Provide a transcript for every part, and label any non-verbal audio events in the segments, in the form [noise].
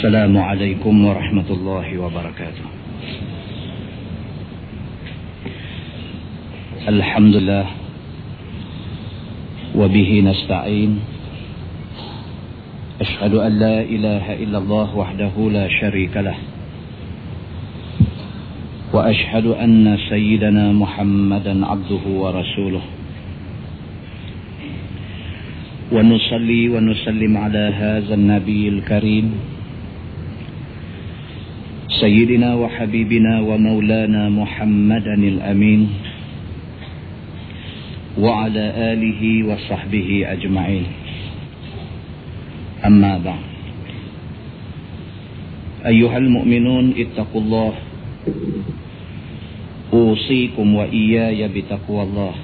السلام عليكم ورحمة الله وبركاته. الحمد لله وبه نستعين. أشهد أن لا إله إلا الله وحده لا شريك له. وأشهد أن سيدنا محمدا عبده ورسوله. ونصلي ونسلم على هذا النبي الكريم. سيدنا وحبيبنا ومولانا محمدا الأمين وعلى آله وصحبه أجمعين. أما بعد. أيها المؤمنون اتقوا الله. أوصيكم وإياي بتقوى الله.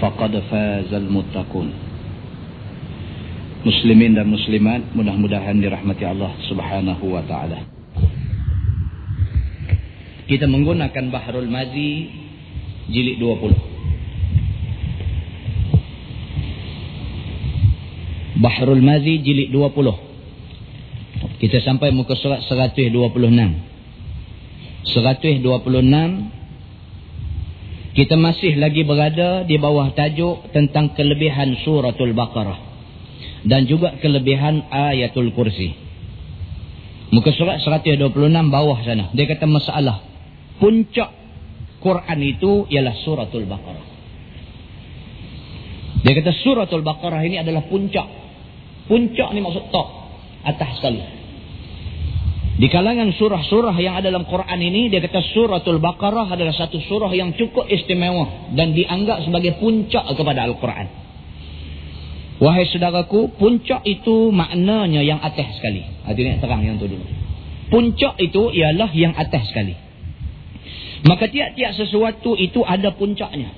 فقد فاز المتقون. Muslimin dan muslimat mudah-mudahan dirahmati Allah Subhanahu wa taala. Kita menggunakan Bahrul Mazi jilid 20. Bahrul Mazi jilid 20. Kita sampai muka surat 126. 126 kita masih lagi berada di bawah tajuk tentang kelebihan suratul Baqarah dan juga kelebihan ayatul kursi. Muka surat 126 bawah sana. Dia kata masalah. Puncak Quran itu ialah suratul Baqarah. Dia kata suratul Baqarah ini adalah puncak. Puncak ni maksud top. Atas sekali. Di kalangan surah-surah yang ada dalam Quran ini, dia kata suratul Baqarah adalah satu surah yang cukup istimewa. Dan dianggap sebagai puncak kepada Al-Quran. Wahai saudaraku, puncak itu maknanya yang atas sekali. Hati nak terang yang tu dulu. Puncak itu ialah yang atas sekali. Maka tiap-tiap sesuatu itu ada puncaknya.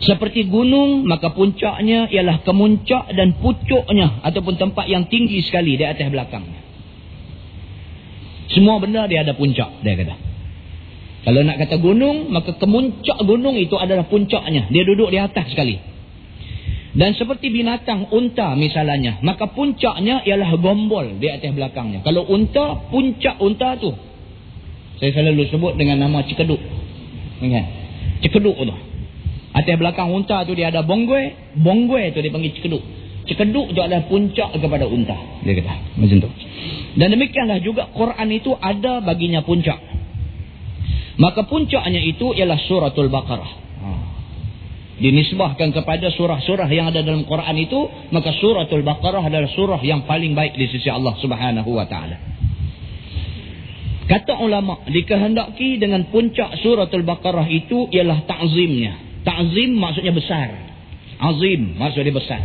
Seperti gunung, maka puncaknya ialah kemuncak dan pucuknya ataupun tempat yang tinggi sekali di atas belakangnya. Semua benda dia ada puncak, dia kata. Kalau nak kata gunung, maka kemuncak gunung itu adalah puncaknya. Dia duduk di atas sekali. Dan seperti binatang unta misalnya. Maka puncaknya ialah gombol di atas belakangnya. Kalau unta, puncak unta tu. Saya selalu sebut dengan nama cekeduk. Ingat? Cekeduk tu. Atas belakang unta tu dia ada bonggue. Bonggue tu dia panggil cekeduk. Cekeduk tu adalah puncak kepada unta. Dia kata. Macam tu. Dan demikianlah juga Quran itu ada baginya puncak. Maka puncaknya itu ialah suratul Baqarah dinisbahkan kepada surah-surah yang ada dalam Quran itu maka suratul baqarah adalah surah yang paling baik di sisi Allah Subhanahu wa taala. Kata ulama dikehendaki dengan puncak suratul baqarah itu ialah ta'zimnya. Ta'zim maksudnya besar. Azim maksudnya besar.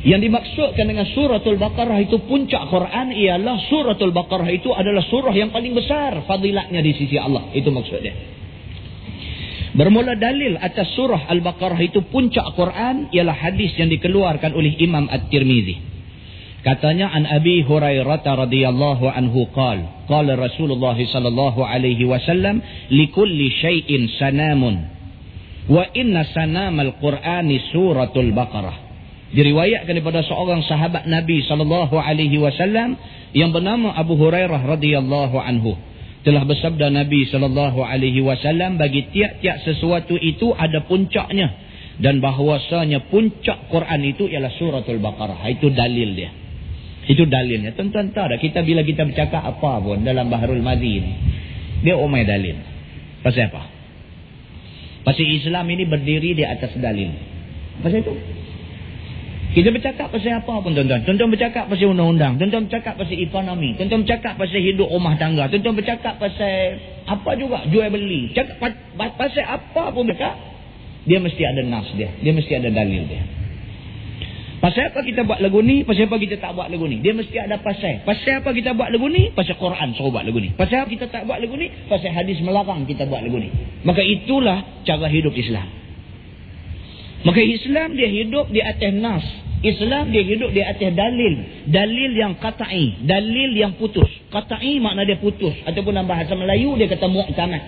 Yang dimaksudkan dengan suratul baqarah itu puncak Quran ialah suratul baqarah itu adalah surah yang paling besar fadilatnya di sisi Allah. Itu maksudnya Bermula dalil atas surah Al-Baqarah itu puncak Quran ialah hadis yang dikeluarkan oleh Imam At-Tirmizi. Katanya an Abi Hurairah radhiyallahu anhu qala qala Rasulullah sallallahu alaihi wasallam likulli shay'in sanamun wa inna sanamal Qur'ani suratul Baqarah. Diriwayatkan daripada seorang sahabat Nabi sallallahu alaihi wasallam yang bernama Abu Hurairah radhiyallahu anhu telah bersabda Nabi sallallahu alaihi wasallam bagi tiap-tiap sesuatu itu ada puncaknya dan bahawasanya puncak Quran itu ialah suratul Baqarah. Itu dalil dia. Itu dalilnya. Tuan-tuan tahu dah kita bila kita bercakap apa pun dalam Bahrul Mazi ni dia umai dalil. Pasal apa? Pasal Islam ini berdiri di atas dalil. Pasal itu. Kita bercakap pasal apa pun tuan-tuan. Tuan-tuan bercakap pasal undang-undang. Tuan-tuan bercakap pasal ekonomi. Tuan-tuan bercakap pasal hidup rumah tangga. Tuan-tuan bercakap pasal apa juga. Jual beli. Cakap pasal apa pun bercakap. Dia mesti ada nas dia. Dia mesti ada dalil dia. Pasal apa kita buat lagu ni? Pasal apa kita tak buat lagu ni? Dia mesti ada pasal. Pasal apa kita buat lagu ni? Pasal Quran suruh buat lagu ni. Pasal apa kita tak buat lagu ni? Pasal hadis melarang kita buat lagu ni. Maka itulah cara hidup Islam. Maka Islam dia hidup di atas nas. Islam dia hidup di atas dalil. Dalil yang kata'i. Dalil yang putus. Kata'i makna dia putus. Ataupun dalam bahasa Melayu dia kata mu'tamad.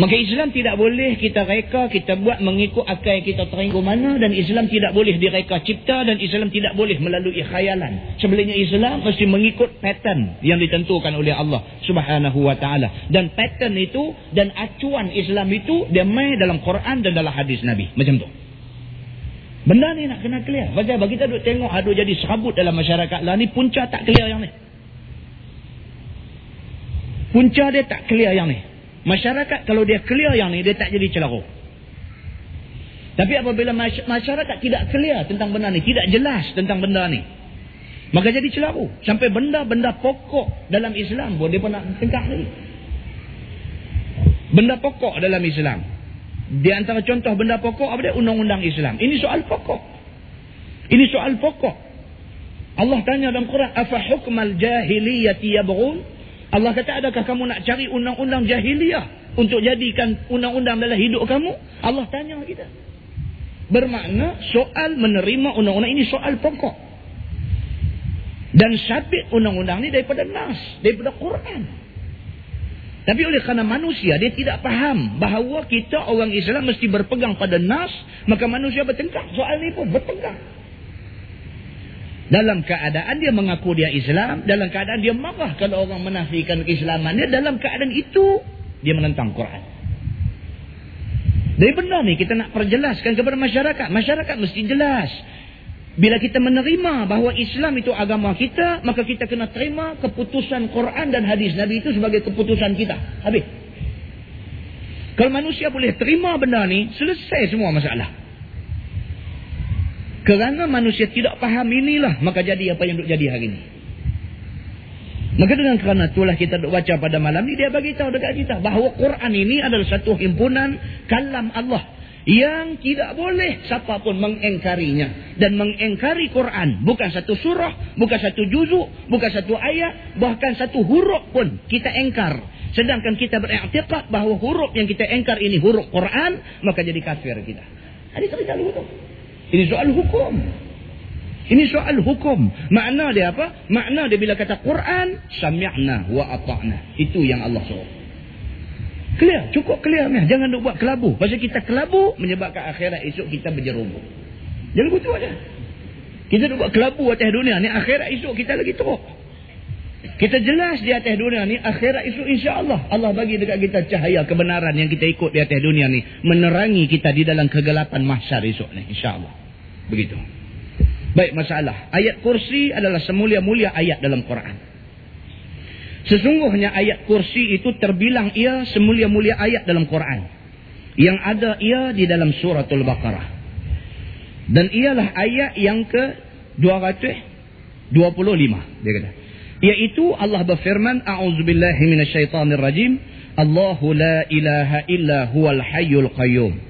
Maka Islam tidak boleh kita reka, kita buat mengikut akal kita teringgu mana dan Islam tidak boleh direka cipta dan Islam tidak boleh melalui khayalan. Sebenarnya Islam mesti mengikut pattern yang ditentukan oleh Allah subhanahu wa ta'ala. Dan pattern itu dan acuan Islam itu dia main dalam Quran dan dalam hadis Nabi. Macam tu. Benda ni nak kena clear. Pasal bagi kita duk tengok ada jadi serabut dalam masyarakat lah ni punca tak clear yang ni. Punca dia tak clear yang ni. Masyarakat kalau dia clear yang ni, dia tak jadi celaru. Tapi apabila masyarakat tidak clear tentang benda ni, tidak jelas tentang benda ni, maka jadi celaru. Sampai benda-benda pokok dalam Islam pun dia pun nak tengkak ni. Benda pokok dalam Islam. Di antara contoh benda pokok apa dia? Undang-undang Islam. Ini soal pokok. Ini soal pokok. Allah tanya dalam Quran, "Afa hukmal jahiliyati yabghun?" Allah kata adakah kamu nak cari undang-undang jahiliyah untuk jadikan undang-undang dalam hidup kamu? Allah tanya kita. Bermakna soal menerima undang-undang ini soal pokok. Dan sabit undang-undang ini daripada Nas, daripada Quran. Tapi oleh kerana manusia dia tidak faham bahawa kita orang Islam mesti berpegang pada Nas, maka manusia bertengkar. Soal ini pun bertengkar. Dalam keadaan dia mengaku dia Islam. Dalam keadaan dia marah kalau orang menafikan keislamannya. Dalam keadaan itu, dia menentang Quran. Dari benda ni kita nak perjelaskan kepada masyarakat. Masyarakat mesti jelas. Bila kita menerima bahawa Islam itu agama kita, maka kita kena terima keputusan Quran dan hadis Nabi itu sebagai keputusan kita. Habis. Kalau manusia boleh terima benda ni, selesai semua masalah. Kerana manusia tidak faham inilah maka jadi apa yang duk jadi hari ini. Maka dengan kerana itulah kita duk baca pada malam ni dia bagi tahu dekat kita bahawa Quran ini adalah satu himpunan kalam Allah yang tidak boleh siapa pun mengengkarinya dan mengengkari Quran bukan satu surah, bukan satu juzuk, bukan satu ayat, bahkan satu huruf pun kita engkar. Sedangkan kita beriktikad bahawa huruf yang kita engkar ini huruf Quran, maka jadi kafir kita. Ada cerita dulu tu. Ini soal hukum. Ini soal hukum. Makna dia apa? Makna dia bila kata Quran, sami'na wa ata'na. Itu yang Allah suruh. Clear, cukup clear ni. Jangan nak buat kelabu. Pasal kita kelabu menyebabkan akhirat esok kita berjerubuk. Jangan begitu aja. Kita nak buat kelabu atas dunia ni akhirat esok kita lagi teruk. Kita jelas di atas dunia ni akhirat esok insya-Allah Allah bagi dekat kita cahaya kebenaran yang kita ikut di atas dunia ni menerangi kita di dalam kegelapan mahsyar esok ni insya-Allah. Begitu. Baik masalah. Ayat kursi adalah semulia-mulia ayat dalam Quran. Sesungguhnya ayat kursi itu terbilang ia semulia-mulia ayat dalam Quran. Yang ada ia di dalam suratul Baqarah. Dan ialah ayat yang ke 225. Dia kata. Iaitu Allah berfirman. A'udzubillahi minasyaitanirrajim. Allahu la ilaha illa huwal hayyul qayyum.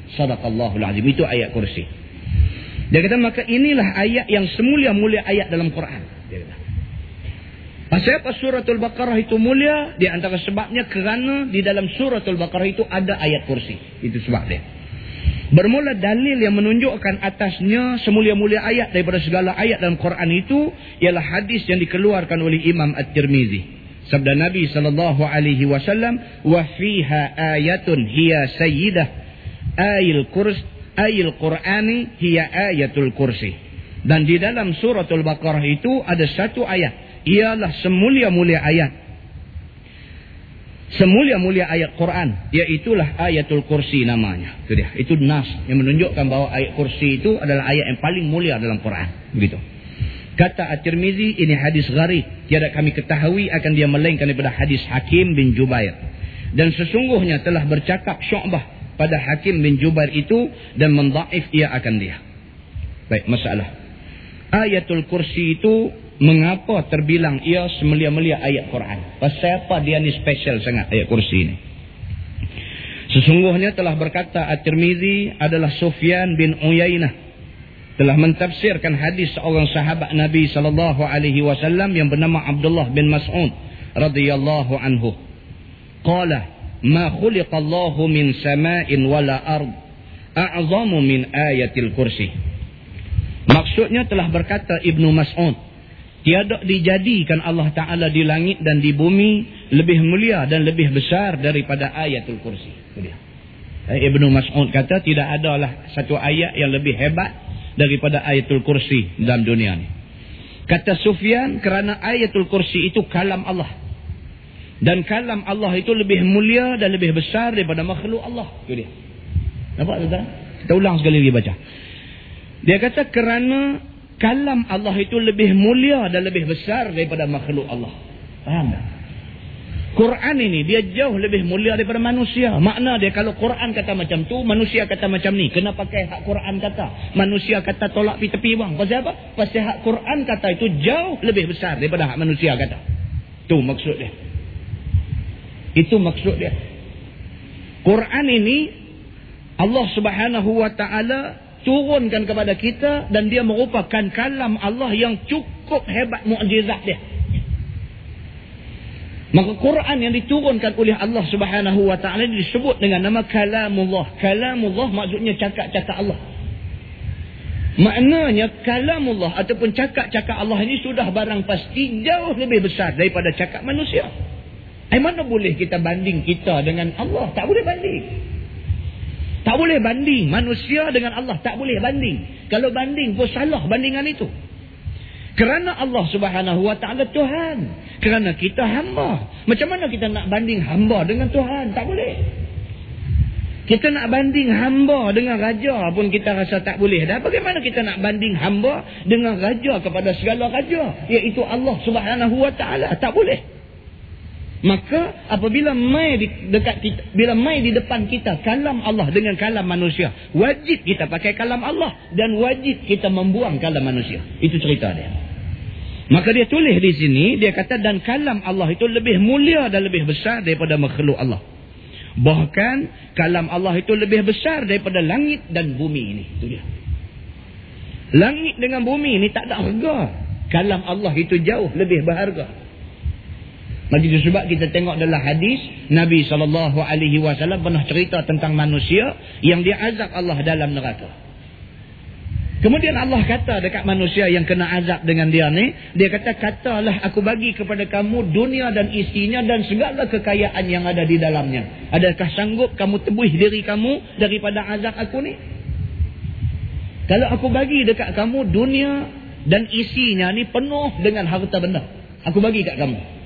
Sadaqallahul Azim. Itu ayat kursi. Dia kata, maka inilah ayat yang semulia-mulia ayat dalam Quran. Dia kata. Pasal apa suratul Baqarah itu mulia? Di antara sebabnya kerana di dalam suratul Baqarah itu ada ayat kursi. Itu sebab dia. Bermula dalil yang menunjukkan atasnya semulia-mulia ayat daripada segala ayat dalam Quran itu ialah hadis yang dikeluarkan oleh Imam At-Tirmizi. Sabda Nabi sallallahu alaihi wasallam, "Wa fiha ayatun hiya sayyidah ayil kurs ayil Qur'ani hiya ayatul kursi. Dan di dalam suratul Baqarah itu ada satu ayat. Ialah semulia-mulia ayat. Semulia-mulia ayat Quran. Iaitulah ayatul kursi namanya. Itu dia. Itu nas yang menunjukkan bahawa ayat kursi itu adalah ayat yang paling mulia dalam Quran. Begitu. Kata At-Tirmizi ini hadis gharib. Tiada kami ketahui akan dia melainkan daripada hadis Hakim bin Jubair. Dan sesungguhnya telah bercakap syu'bah pada Hakim bin Jubair itu dan mendaif ia akan dia. Baik, masalah. Ayatul kursi itu mengapa terbilang ia semelia-melia ayat Quran? Pasal apa dia ni special sangat ayat kursi ini? Sesungguhnya telah berkata At-Tirmizi adalah Sufyan bin Uyainah telah mentafsirkan hadis seorang sahabat Nabi sallallahu alaihi wasallam yang bernama Abdullah bin Mas'ud radhiyallahu anhu. Qala ma khuliqa Allah min sama'in wala ard a'zamu min ayatil kursi. Maksudnya telah berkata Ibnu Mas'ud Tiada dijadikan Allah Ta'ala di langit dan di bumi lebih mulia dan lebih besar daripada ayatul kursi. Eh, Ibnu Mas'ud kata tidak adalah satu ayat yang lebih hebat daripada ayatul kursi dalam dunia ini. Kata Sufyan kerana ayatul kursi itu kalam Allah. Dan kalam Allah itu lebih mulia dan lebih besar daripada makhluk Allah. Itu dia. Nampak tuan Kita ulang sekali lagi baca. Dia kata kerana kalam Allah itu lebih mulia dan lebih besar daripada makhluk Allah. Faham tak? Quran ini dia jauh lebih mulia daripada manusia. Makna dia kalau Quran kata macam tu, manusia kata macam ni. Kenapa pakai hak Quran kata? Manusia kata tolak pi tepi bang. Pasal apa? Pasal hak Quran kata itu jauh lebih besar daripada hak manusia kata. Tu maksud dia. Itu maksud dia. Quran ini Allah Subhanahu wa taala turunkan kepada kita dan dia merupakan kalam Allah yang cukup hebat mukjizat dia. Maka Quran yang diturunkan oleh Allah Subhanahu wa taala disebut dengan nama kalamullah. Kalamullah maksudnya cakap-cakap Allah. Maknanya kalamullah ataupun cakap-cakap Allah ini sudah barang pasti jauh lebih besar daripada cakap manusia. Ai mana boleh kita banding kita dengan Allah? Tak boleh banding. Tak boleh banding manusia dengan Allah. Tak boleh banding. Kalau banding pun salah bandingan itu. Kerana Allah subhanahu wa ta'ala Tuhan. Kerana kita hamba. Macam mana kita nak banding hamba dengan Tuhan? Tak boleh. Kita nak banding hamba dengan raja pun kita rasa tak boleh. Dan bagaimana kita nak banding hamba dengan raja kepada segala raja? Iaitu Allah subhanahu wa ta'ala. Tak boleh. Maka apabila mai di dekat kita, bila mai di depan kita kalam Allah dengan kalam manusia, wajib kita pakai kalam Allah dan wajib kita membuang kalam manusia. Itu cerita dia. Maka dia tulis di sini, dia kata dan kalam Allah itu lebih mulia dan lebih besar daripada makhluk Allah. Bahkan kalam Allah itu lebih besar daripada langit dan bumi ini. Itu dia. Langit dengan bumi ini tak ada harga. Kalam Allah itu jauh lebih berharga. Maka itu sebab kita tengok dalam hadis Nabi SAW pernah cerita tentang manusia yang diazab Allah dalam neraka. Kemudian Allah kata dekat manusia yang kena azab dengan dia ni, dia kata, katalah aku bagi kepada kamu dunia dan isinya dan segala kekayaan yang ada di dalamnya. Adakah sanggup kamu tebus diri kamu daripada azab aku ni? Kalau aku bagi dekat kamu dunia dan isinya ni penuh dengan harta benda. Aku bagi kat kamu.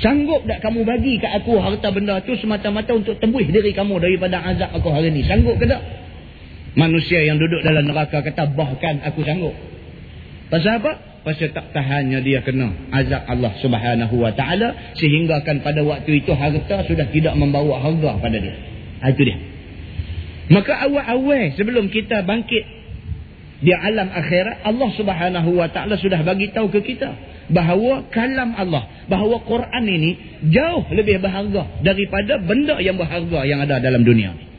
Sanggup tak kamu bagi kat aku harta benda tu semata-mata untuk tembus diri kamu daripada azab aku hari ni? Sanggup ke tak? Manusia yang duduk dalam neraka kata bahkan aku sanggup. Pasal apa? Pasal tak tahannya dia kena azab Allah subhanahu wa ta'ala sehinggakan pada waktu itu harta sudah tidak membawa harga pada dia. Ha, itu dia. Maka awal-awal sebelum kita bangkit di alam akhirat Allah subhanahu wa ta'ala sudah bagi tahu ke kita bahawa kalam Allah, bahawa Quran ini jauh lebih berharga daripada benda yang berharga yang ada dalam dunia ini.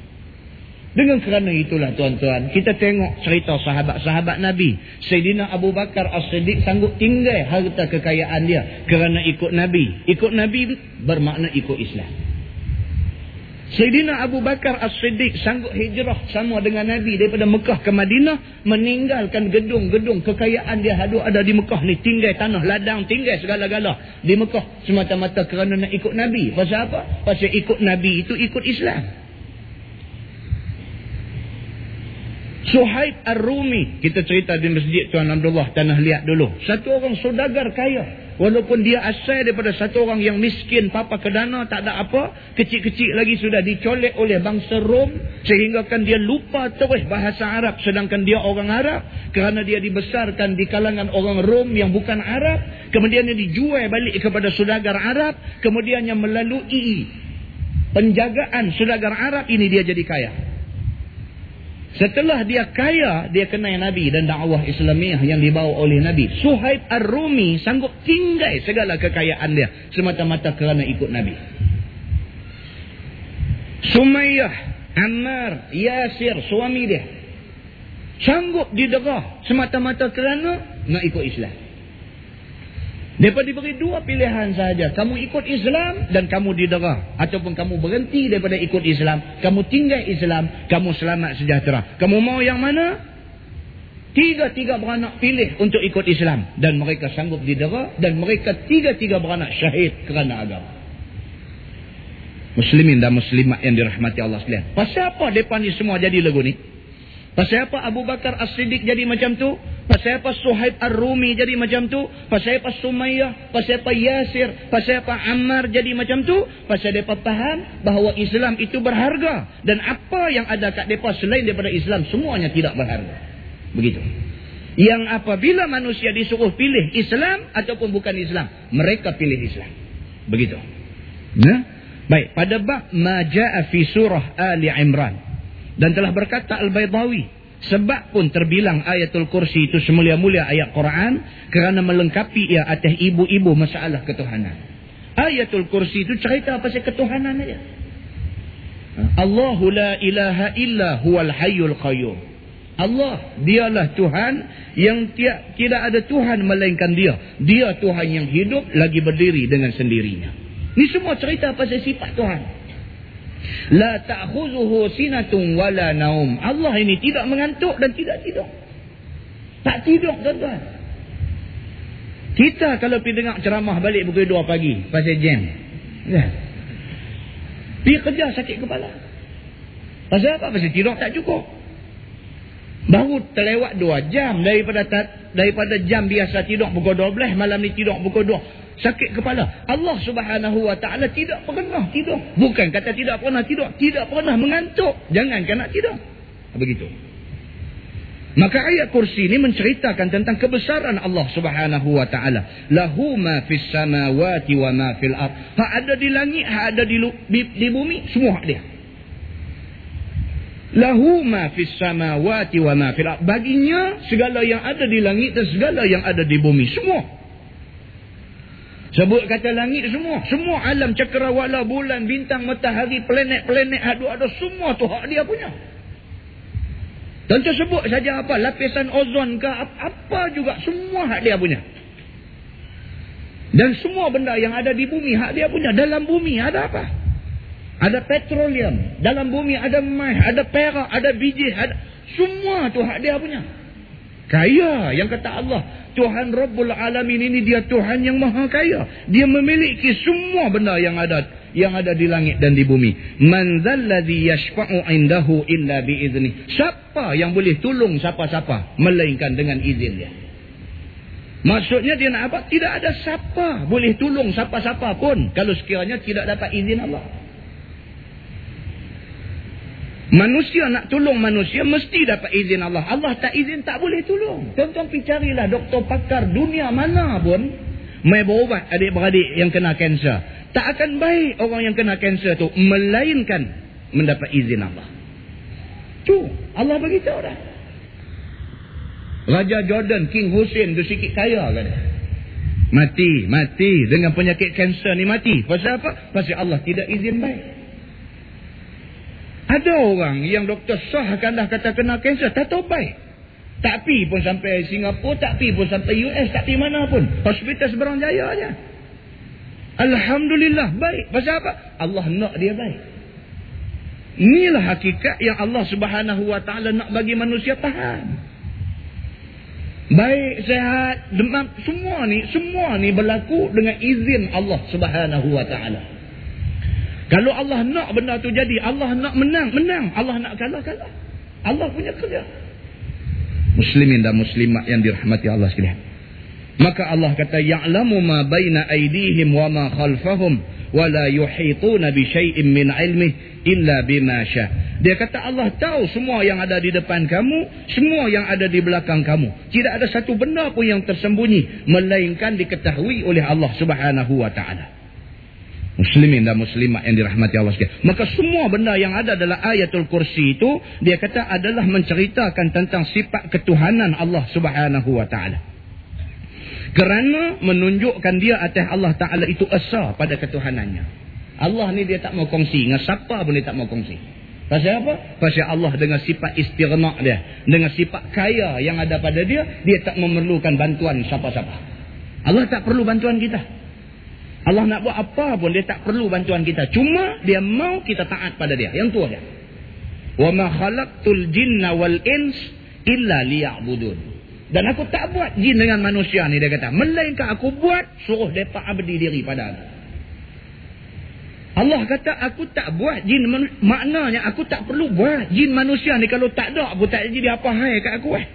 Dengan kerana itulah tuan-tuan, kita tengok cerita sahabat-sahabat Nabi. Sayyidina Abu Bakar As-Siddiq sanggup tinggal harta kekayaan dia kerana ikut Nabi. Ikut Nabi bermakna ikut Islam. Sayyidina Abu Bakar As-Siddiq sanggup hijrah sama dengan Nabi daripada Mekah ke Madinah meninggalkan gedung-gedung kekayaan dia. Hadu ada di Mekah ni tinggal tanah ladang tinggal segala-gala. Di Mekah semata-mata kerana nak ikut Nabi. Pasal apa? pasal ikut Nabi itu ikut Islam Suhaib Ar-Rumi kita cerita di masjid Tuan Abdullah Tanah Liat dulu satu orang saudagar kaya Walaupun dia asal daripada satu orang yang miskin, papa kedana, tak ada apa. Kecil-kecil lagi sudah dicolek oleh bangsa Rom. Sehinggakan dia lupa terus bahasa Arab. Sedangkan dia orang Arab. Kerana dia dibesarkan di kalangan orang Rom yang bukan Arab. Kemudian dia dijual balik kepada sudagar Arab. Kemudiannya melalui penjagaan sudagar Arab ini dia jadi kaya. Setelah dia kaya, dia kenal Nabi dan dakwah Islamiah yang dibawa oleh Nabi. Suhaib Ar-Rumi sanggup tinggal segala kekayaan dia semata-mata kerana ikut Nabi. Sumayyah, Ammar, Yasir, suami dia. Sanggup diderah semata-mata kerana nak ikut Islam. Mereka diberi dua pilihan sahaja. Kamu ikut Islam dan kamu diderah. Ataupun kamu berhenti daripada ikut Islam. Kamu tinggal Islam. Kamu selamat sejahtera. Kamu mau yang mana? Tiga-tiga beranak pilih untuk ikut Islam. Dan mereka sanggup diderah. Dan mereka tiga-tiga beranak syahid kerana agama. Muslimin dan muslimat yang dirahmati Allah sekalian. Pasal apa mereka ni semua jadi lagu ni? Pasal apa Abu Bakar As-Siddiq jadi macam tu? Pasal apa Suhaib Ar-Rumi jadi macam tu? Pasal apa Sumayyah? Pasal apa Yasir? Pasal apa Ammar jadi macam tu? Pasal mereka faham bahawa Islam itu berharga. Dan apa yang ada kat mereka selain daripada Islam, semuanya tidak berharga. Begitu. Yang apabila manusia disuruh pilih Islam ataupun bukan Islam, mereka pilih Islam. Begitu. Nah? Baik, pada bab Maja'a fi surah Ali Imran. Dan telah berkata Al-Baydawi. Sebab pun terbilang ayatul kursi itu semulia-mulia ayat Quran. Kerana melengkapi ia atas ibu-ibu masalah ketuhanan. Ayatul kursi itu cerita pasal ketuhanan saja. Allahu la ilaha illa huwal hayyul qayyum. Allah, dialah Tuhan yang tiap, tidak ada Tuhan melainkan dia. Dia Tuhan yang hidup lagi berdiri dengan sendirinya. Ini semua cerita pasal sifat Tuhan. La ta'khuzuhu sinatun wala naum. Allah ini tidak mengantuk dan tidak tidur. Tak tidur tuan-tuan. Kita kalau pergi dengar ceramah balik pukul 2 pagi pasal jam. Ya. Pergi kerja sakit kepala. Pasal apa? Pasal tidur tak cukup. Baru terlewat 2 jam daripada daripada jam biasa tidur pukul 12 malam ni tidur pukul 2 sakit kepala. Allah subhanahu wa ta'ala tidak pernah tidur. Bukan kata tidak pernah tidur. Tidak pernah mengantuk. Jangankan nak tidur. Begitu. Maka ayat kursi ini menceritakan tentang kebesaran Allah subhanahu wa ta'ala. Lahu ma fis samawati wa ma fil ar. Hak ada di langit, hak ada di, di, di bumi. Semua dia. Lahu ma fis samawati wa ma fil. Baginya segala yang ada di langit dan segala yang ada di bumi. Semua. Sebut kata langit semua. Semua alam cakrawala, bulan, bintang, matahari, planet-planet, ada-ada semua tu hak dia punya. Tentu sebut saja apa. Lapisan ozon ke apa juga. Semua hak dia punya. Dan semua benda yang ada di bumi hak dia punya. Dalam bumi ada apa? Ada petroleum. Dalam bumi ada emas, ada perak, ada biji. Ada... Semua tu hak dia punya. Kaya yang kata Allah. Tuhan Rabbul Alamin ini dia Tuhan yang maha kaya. Dia memiliki semua benda yang ada yang ada di langit dan di bumi. Man zalladhi yashfa'u indahu illa bi'izni. Siapa yang boleh tolong siapa-siapa melainkan dengan izin dia. Maksudnya dia nak apa? Tidak ada siapa boleh tolong siapa-siapa pun kalau sekiranya tidak dapat izin Allah. Manusia nak tolong manusia mesti dapat izin Allah. Allah tak izin tak boleh tolong. Tuan-tuan pergi carilah doktor pakar dunia mana pun. Mai berubat adik-beradik yang kena kanser. Tak akan baik orang yang kena kanser tu. Melainkan mendapat izin Allah. Tu Allah beritahu dah. Raja Jordan, King Hussein tu sikit kaya kan Mati, mati. Dengan penyakit kanser ni mati. Pasal apa? Pasal Allah tidak izin baik. Ada orang yang doktor sahkan dah kata kena kanser, tak tahu baik. Tak pi pun sampai Singapura, tak pi pun sampai US, tak pi mana pun. Hospital seberang jaya aja. Alhamdulillah, baik. Pasal apa? Allah nak dia baik. Inilah hakikat yang Allah subhanahu wa ta'ala nak bagi manusia faham. Baik, sehat, demam, semua ni, semua ni berlaku dengan izin Allah subhanahu wa ta'ala. Kalau Allah nak benda tu jadi, Allah nak menang, menang. Allah nak kalah, kalah. Allah punya kerja. Muslimin dan muslimat yang dirahmati Allah sekalian. Maka Allah kata, Ya'lamu ma baina aidihim wa ma khalfahum wa la yuhituna bi syai'in min ilmih illa bima syah. Dia kata Allah tahu semua yang ada di depan kamu, semua yang ada di belakang kamu. Tidak ada satu benda pun yang tersembunyi melainkan diketahui oleh Allah Subhanahu wa taala. Muslimin dan muslimat yang dirahmati Allah sekalian. Maka semua benda yang ada dalam ayatul kursi itu, dia kata adalah menceritakan tentang sifat ketuhanan Allah subhanahu wa ta'ala. Kerana menunjukkan dia atas Allah ta'ala itu asa pada ketuhanannya. Allah ni dia tak mau kongsi. Dengan siapa pun dia tak mau kongsi. Pasal apa? Pasal Allah dengan sifat istirna' dia. Dengan sifat kaya yang ada pada dia. Dia tak memerlukan bantuan siapa-siapa. Allah tak perlu bantuan kita. Allah nak buat apa pun dia tak perlu bantuan kita. Cuma dia mau kita taat pada dia. Yang tu aja. Wa ma khalaqtul jinna wal ins illa liya'budun. Dan aku tak buat jin dengan manusia ni dia kata. Melainkan aku buat suruh mereka abdi diri pada aku. Allah kata aku tak buat jin maknanya aku tak perlu buat jin manusia ni kalau tak ada aku tak jadi apa hai kat aku eh.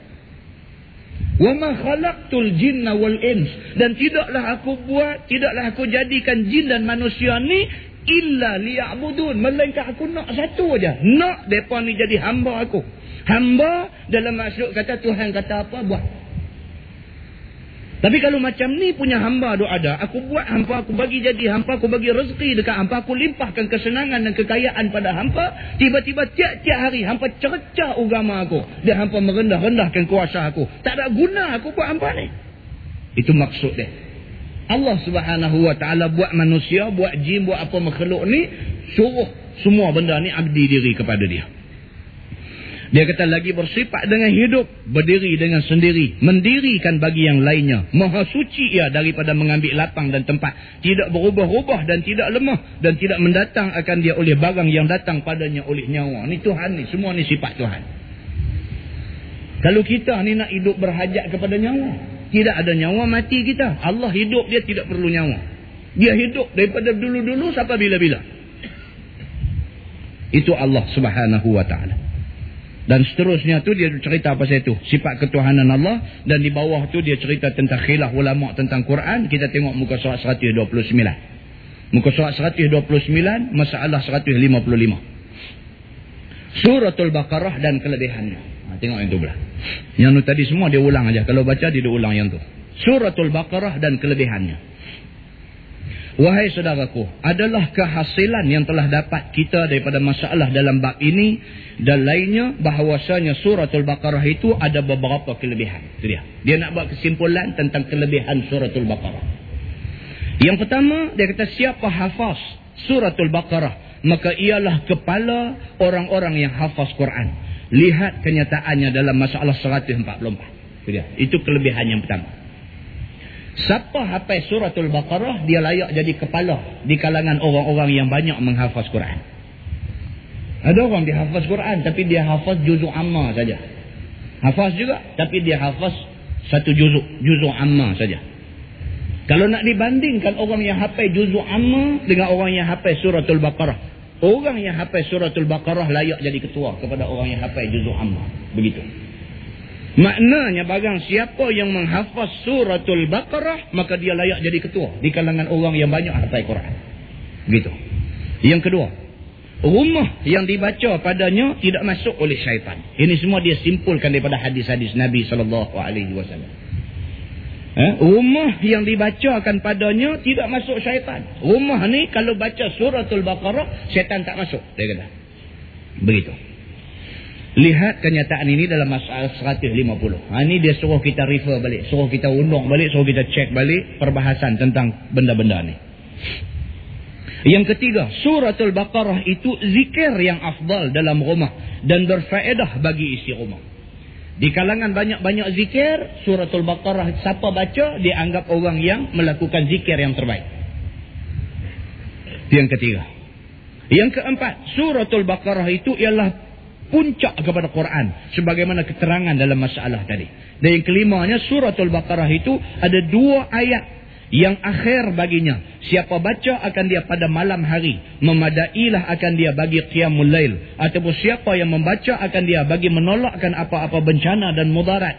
Wa ma khalaqtul jinna wal ins dan tidaklah aku buat tidaklah aku jadikan jin dan manusia ni illa liya'budun melainkan aku nak satu aja nak depa ni jadi hamba aku. Hamba dalam maksud kata Tuhan kata apa buat. Tapi kalau macam ni punya hamba doa ada, aku buat hamba, aku bagi jadi hamba, aku bagi rezeki dekat hamba, aku limpahkan kesenangan dan kekayaan pada hamba, tiba-tiba tiap-tiap hari hamba cercah agama aku. Dan hamba merendah-rendahkan kuasa aku. Tak ada guna aku buat hamba ni. Itu maksud dia. Allah subhanahu wa ta'ala buat manusia, buat jin, buat apa makhluk ni, suruh semua benda ni abdi diri kepada dia. Dia kata lagi bersifat dengan hidup, berdiri dengan sendiri, mendirikan bagi yang lainnya. Maha suci ia daripada mengambil lapang dan tempat. Tidak berubah-ubah dan tidak lemah. Dan tidak mendatang akan dia oleh barang yang datang padanya oleh nyawa. Ni Tuhan ni, semua ni sifat Tuhan. Kalau kita ni nak hidup berhajat kepada nyawa. Tidak ada nyawa mati kita. Allah hidup dia tidak perlu nyawa. Dia hidup daripada dulu-dulu sampai bila-bila. Itu Allah subhanahu wa ta'ala. Dan seterusnya tu dia cerita pasal itu. Sifat ketuhanan Allah. Dan di bawah tu dia cerita tentang khilaf ulama' tentang Quran. Kita tengok muka surat 129. Muka surat 129, masalah 155. Suratul Baqarah dan kelebihannya. Ha, tengok yang tu belah. Yang tu tadi semua dia ulang aja. Kalau baca dia, dia ulang yang tu. Suratul Baqarah dan kelebihannya. Wahai saudaraku, adalah kehasilan yang telah dapat kita daripada masalah dalam bab ini dan lainnya bahawasanya suratul Baqarah itu ada beberapa kelebihan. Itu dia. Dia nak buat kesimpulan tentang kelebihan suratul Baqarah. Yang pertama, dia kata siapa hafaz suratul Baqarah, maka ialah kepala orang-orang yang hafaz Quran. Lihat kenyataannya dalam masalah 144. Itu dia. Itu kelebihan yang pertama. Siapa hafaz suratul Baqarah, dia layak jadi kepala di kalangan orang-orang yang banyak menghafaz Quran. Ada orang dia hafaz Quran, tapi dia hafaz juzuk amma saja. Hafaz juga, tapi dia hafaz satu juzuk, juzuk amma saja. Kalau nak dibandingkan orang yang hafaz juzuk amma dengan orang yang hafaz suratul Baqarah. Orang yang hafaz suratul Baqarah layak jadi ketua kepada orang yang hafaz juzuk amma. Begitu. Maknanya bagang siapa yang menghafaz suratul Baqarah, maka dia layak jadi ketua di kalangan orang yang banyak hafaz Quran. Begitu. Yang kedua, rumah yang dibaca padanya tidak masuk oleh syaitan. Ini semua dia simpulkan daripada hadis-hadis Nabi sallallahu alaihi wasallam. Eh, rumah yang dibacakan padanya tidak masuk syaitan. Rumah ni kalau baca suratul Baqarah, syaitan tak masuk. Dia kata. Begitu. Lihat kenyataan ini dalam masalah 150. Ha, ini dia suruh kita refer balik. Suruh kita undang balik. Suruh kita cek balik perbahasan tentang benda-benda ni. Yang ketiga, suratul Baqarah itu zikir yang afdal dalam rumah. Dan berfaedah bagi isi rumah. Di kalangan banyak-banyak zikir, suratul Baqarah siapa baca, dianggap orang yang melakukan zikir yang terbaik. Yang ketiga. Yang keempat, suratul Baqarah itu ialah puncak kepada Quran sebagaimana keterangan dalam masalah tadi. Dan yang kelimanya suratul Baqarah itu ada dua ayat yang akhir baginya. Siapa baca akan dia pada malam hari. Memadailah akan dia bagi qiyamul lail. Ataupun siapa yang membaca akan dia bagi menolakkan apa-apa bencana dan mudarat.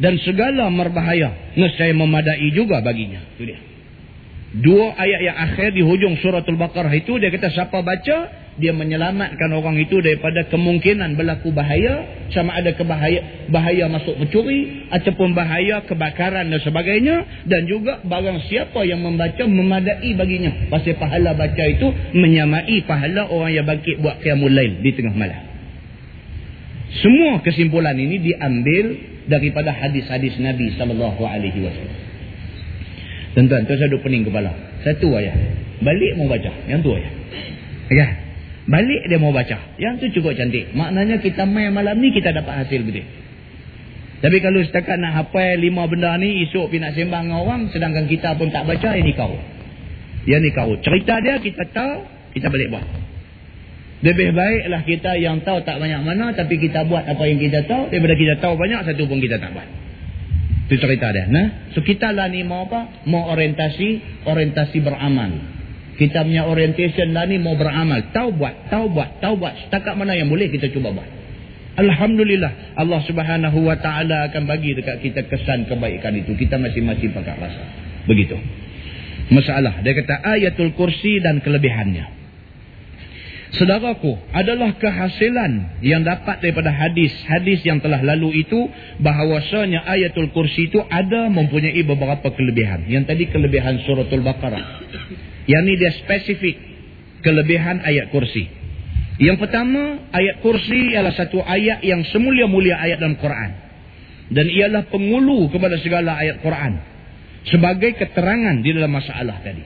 Dan segala merbahaya. Nescaya memadai juga baginya. Itu dia. Dua ayat yang akhir di hujung suratul Baqarah itu. Dia kata siapa baca dia menyelamatkan orang itu daripada kemungkinan berlaku bahaya sama ada kebahaya bahaya masuk pencuri ataupun bahaya kebakaran dan sebagainya dan juga barang siapa yang membaca memadai baginya pasal pahala baca itu menyamai pahala orang yang bangkit buat qiyamul lail di tengah malam semua kesimpulan ini diambil daripada hadis-hadis Nabi sallallahu alaihi wasallam tuan-tuan tu saya duk pening kepala satu ayat Balik mau baca. Yang tu aja. Ya. Balik dia mau baca. Yang tu cukup cantik. Maknanya kita main malam ni kita dapat hasil betul. Tapi kalau setakat nak hafal lima benda ni, esok pergi nak sembang dengan orang, sedangkan kita pun tak baca, ini kau. Yang ni kau. Cerita dia kita tahu, kita balik buat. Lebih baiklah kita yang tahu tak banyak mana, tapi kita buat apa yang kita tahu, daripada kita tahu banyak, satu pun kita tak buat. Itu cerita dia. Nah? So kita lah ni mau apa? Mau orientasi, orientasi beramal. Kita punya orientation lah ni mau beramal. Buat, tahu buat. Setakat mana yang boleh kita cuba buat. Alhamdulillah Allah subhanahu wa ta'ala akan bagi dekat kita kesan kebaikan itu. Kita masing-masing pakai rasa. Begitu. Masalah. Dia kata ayatul kursi dan kelebihannya. Sedaraku adalah kehasilan yang dapat daripada hadis-hadis yang telah lalu itu bahawasanya ayatul kursi itu ada mempunyai beberapa kelebihan. Yang tadi kelebihan suratul baqarah. Yang ni dia spesifik kelebihan ayat kursi. Yang pertama, ayat kursi ialah satu ayat yang semulia-mulia ayat dalam Quran. Dan ialah pengulu kepada segala ayat Quran. Sebagai keterangan di dalam masalah tadi.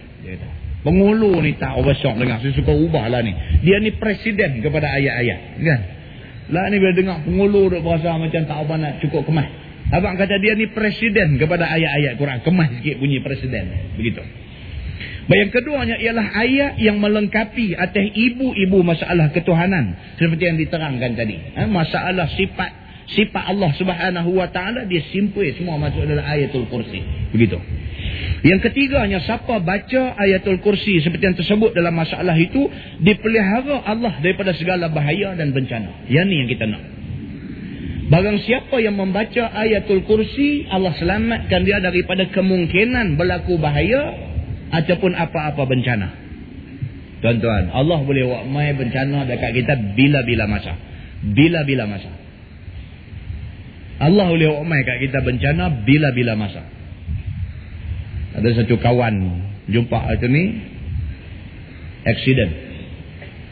Pengulu ni tak overshock dengar. Saya suka ubah lah ni. Dia ni presiden kepada ayat-ayat. Kan? Lah ni bila dengar pengulu duk berasa macam tak apa nak cukup kemas. Abang kata dia ni presiden kepada ayat-ayat Quran. Kemas sikit bunyi presiden. Begitu. Yang keduanya ialah ayat yang melengkapi atas ibu-ibu masalah ketuhanan. Seperti yang diterangkan tadi. Ha? Masalah sifat sifat Allah subhanahu wa ta'ala dia simpul semua masuk dalam ayatul kursi. Begitu. Yang ketiganya siapa baca ayatul kursi seperti yang tersebut dalam masalah itu dipelihara Allah daripada segala bahaya dan bencana. Yang ni yang kita nak. Barang siapa yang membaca ayatul kursi Allah selamatkan dia daripada kemungkinan berlaku bahaya ataupun apa-apa bencana. Tuan-tuan, Allah boleh buat mai bencana dekat kita bila-bila masa. Bila-bila masa. Allah boleh buat mai dekat kita bencana bila-bila masa. Ada satu kawan jumpa itu ni accident.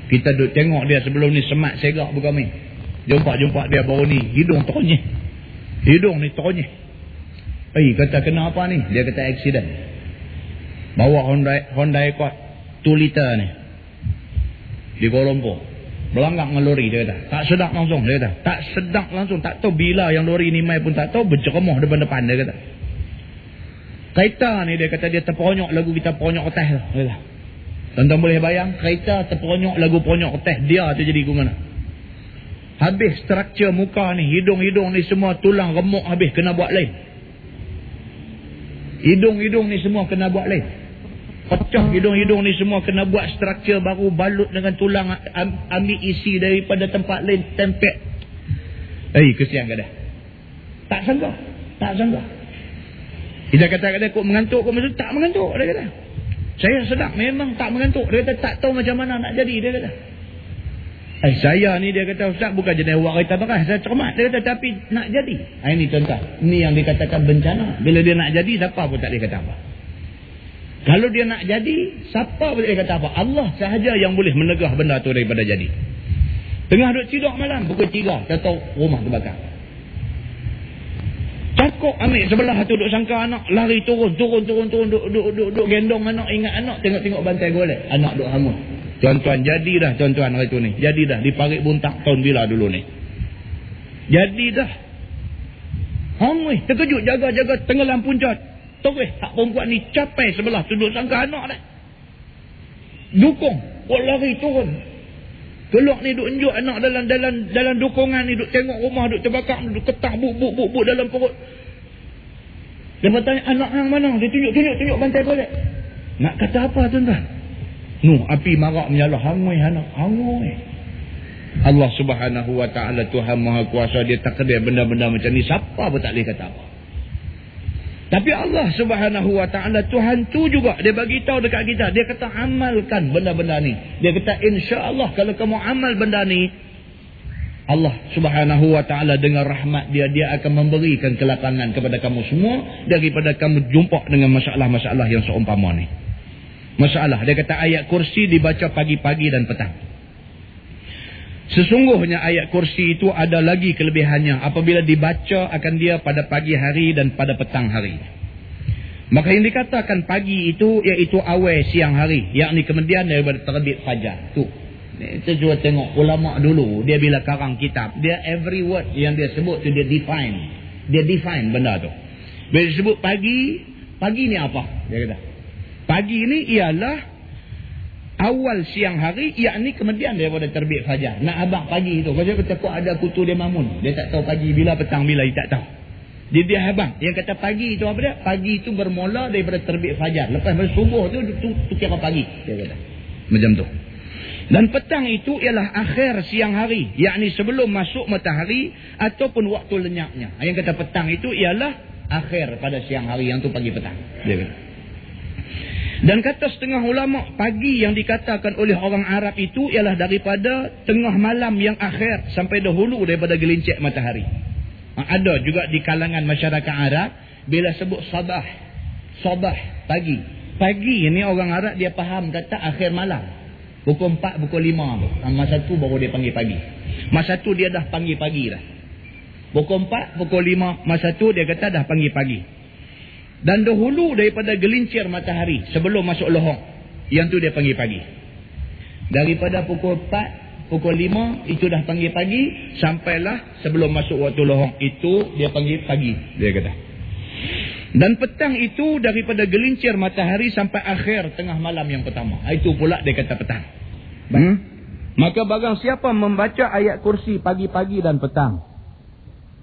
Kita duduk tengok dia sebelum ni semat segak bukan main. Jumpa-jumpa dia baru ni hidung teronyeh. Hidung ni teronyeh. Eh kata kena apa ni? Dia kata accident. Bawa Honda Honda Accord 2 liter ni. Di Kuala Lumpur. Berlanggang dengan lori dia kata. Tak sedap langsung dia kata. Tak sedap langsung. Tak tahu bila yang lori ni mai pun tak tahu. Berceremoh depan-depan dia kata. Kereta ni dia kata dia terperonyok lagu kita peronyok atas lah. Tuan-tuan boleh bayang. Kereta terperonyok lagu peronyok atas. Dia tu jadi ke mana. Habis struktur muka ni. Hidung-hidung ni semua tulang remuk habis. Kena buat lain. Hidung-hidung ni semua kena buat lain. Pecah hidung-hidung ni semua kena buat struktur baru balut dengan tulang ambil isi daripada tempat lain tempek. Eh kesian ke dah. Tak sangka. Tak sangka. Kita kata kata kok mengantuk kok maksud tak mengantuk dia kata. Saya sedap memang tak mengantuk. Dia kata tak tahu macam mana nak jadi dia kata. Eh saya ni dia kata ustaz bukan jenis awak kereta bekas. Saya cermat dia kata tapi nak jadi. Ha, ini tuan-tuan. Ini yang dikatakan bencana. Bila dia nak jadi siapa pun tak boleh kata apa. Kalau dia nak jadi, siapa boleh kata apa? Allah sahaja yang boleh menegah benda tu daripada jadi. Tengah duduk tidur malam, pukul tiga, tahu rumah terbakar. Cakuk ambil sebelah tu duduk sangka anak, lari turun, turun, turun, turun, duduk, duduk, duduk, duduk gendong anak, ingat anak, tengok-tengok bantai golek. Anak duduk hangus. Tuan-tuan, jadi dah tuan-tuan hari tu ni. Jadi dah, di parik buntak tahun bila dulu ni. Jadi dah. Hangus, terkejut, jaga-jaga, tenggelam puncat. Terus tak perempuan ni capai sebelah duduk sangka anak dah. Dukung. Kau lari turun. Keluar ni duk enjuk anak dalam dalam dalam dukungan ni duk tengok rumah duk terbakar duk ketah buk buk buk dalam perut. Dia bertanya anak yang mana? Dia tunjuk tunjuk tunjuk bantai golek. Nak kata apa tuan-tuan? Nu api marak menyala hangui anak hangui. Allah Subhanahu wa taala Tuhan Maha Kuasa dia takdir benda-benda macam ni siapa pun tak boleh kata apa. Tapi Allah subhanahu wa ta'ala Tuhan tu juga dia bagi tahu dekat kita. Dia kata amalkan benda-benda ni. Dia kata insya Allah kalau kamu amal benda ni. Allah subhanahu wa ta'ala dengan rahmat dia. Dia akan memberikan kelapangan kepada kamu semua. Daripada kamu jumpa dengan masalah-masalah yang seumpama ni. Masalah. Dia kata ayat kursi dibaca pagi-pagi dan petang. Sesungguhnya ayat kursi itu ada lagi kelebihannya apabila dibaca akan dia pada pagi hari dan pada petang hari. Maka yang dikatakan pagi itu iaitu awal siang hari. Yang ni kemudian daripada terbit fajar. Tu. Kita cuba tengok ulama dulu. Dia bila karang kitab. Dia every word yang dia sebut tu dia define. Dia define benda tu. Bila sebut pagi. Pagi ni apa? Dia kata. Pagi ni ialah awal siang hari. Yang ni kemudian daripada terbit fajar. Nak abang pagi tu. Kalau kata kok ada kutu dia mamun. Dia tak tahu pagi bila petang bila dia tak tahu. Dia dia habang. Yang kata pagi itu apa dia? Pagi itu bermula daripada terbit fajar. Lepas subuh tu, tu, tu kira pagi. Dia kata. Macam tu. Dan petang itu ialah akhir siang hari. Yakni sebelum masuk matahari ataupun waktu lenyapnya. Yang kata petang itu ialah akhir pada siang hari. Yang tu pagi petang. Dia kata. Dan kata setengah ulama pagi yang dikatakan oleh orang Arab itu ialah daripada tengah malam yang akhir sampai dahulu daripada gelincik matahari. Ha, ada juga di kalangan masyarakat Arab bila sebut sabah. Sabah pagi. Pagi ni orang Arab dia faham kata akhir malam. Pukul 4, pukul 5 tu. Ha, masa tu baru dia panggil pagi. Masa tu dia dah panggil pagi dah. Pukul 4, pukul 5. Masa tu dia kata dah panggil pagi. Dan dahulu daripada gelincir matahari sebelum masuk lohong. Yang tu dia panggil pagi. Daripada pukul 4 pukul 5 itu dah panggil pagi sampailah sebelum masuk waktu lohong itu dia panggil pagi dia kata dan petang itu daripada gelincir matahari sampai akhir tengah malam yang pertama itu pula dia kata petang hmm? maka bagang siapa membaca ayat kursi pagi-pagi dan petang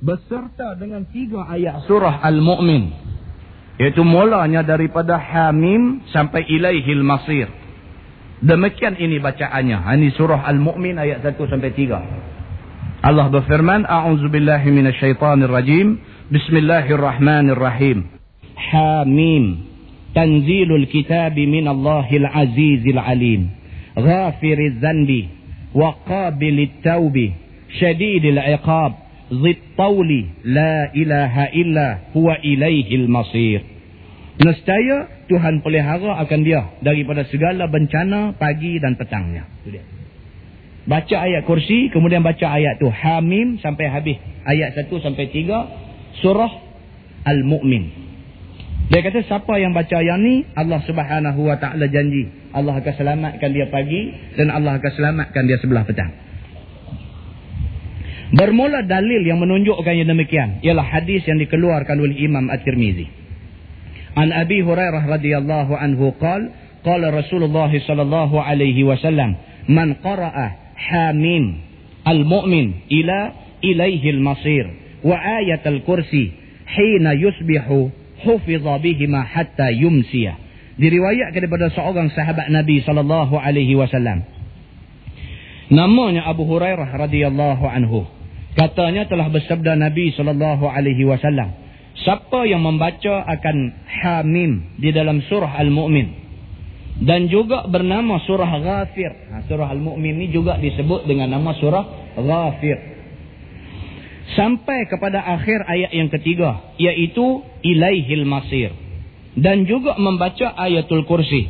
beserta dengan tiga ayat surah Al-Mu'min iaitu mulanya daripada Hamim sampai Ilaihil Masir Demikian ini bacaannya. Ini surah Al-Mu'min ayat 1 sampai 3. Allah berfirman, A'udzubillahi minasyaitanirrajim. Bismillahirrahmanirrahim. Hamim. Tanzilul kitabi minallahil azizil alim. Ghafiriz zanbi. Wa qabilit tawbi. Syadidil iqab. Zittawli. La ilaha illa huwa ilaihil masir. Nescaya Tuhan pelihara akan dia daripada segala bencana pagi dan petangnya. Baca ayat kursi, kemudian baca ayat tu Hamim sampai habis. Ayat 1 sampai 3 surah Al-Mu'min. Dia kata siapa yang baca yang ni Allah Subhanahu wa taala janji Allah akan selamatkan dia pagi dan Allah akan selamatkan dia sebelah petang. Bermula dalil yang menunjukkan yang demikian ialah hadis yang dikeluarkan oleh Imam At-Tirmizi. An Abi Hurairah radhiyallahu anhu qala qala Rasulullah sallallahu alaihi wasallam man qara'a hamim al-mu'min ila ilaihi al-masir wa ayat al-kursi hina yusbihu hufiza bihima hatta yumsiya diriwayatkan daripada seorang sahabat Nabi sallallahu alaihi wasallam namanya Abu Hurairah radhiyallahu anhu katanya telah bersabda Nabi sallallahu alaihi wasallam Siapa yang membaca akan Hamim di dalam surah Al-Mu'min. Dan juga bernama surah Ghafir. Ha, surah Al-Mu'min ni juga disebut dengan nama surah Ghafir. Sampai kepada akhir ayat yang ketiga. Iaitu Ilaihil Masir. Dan juga membaca ayatul kursi.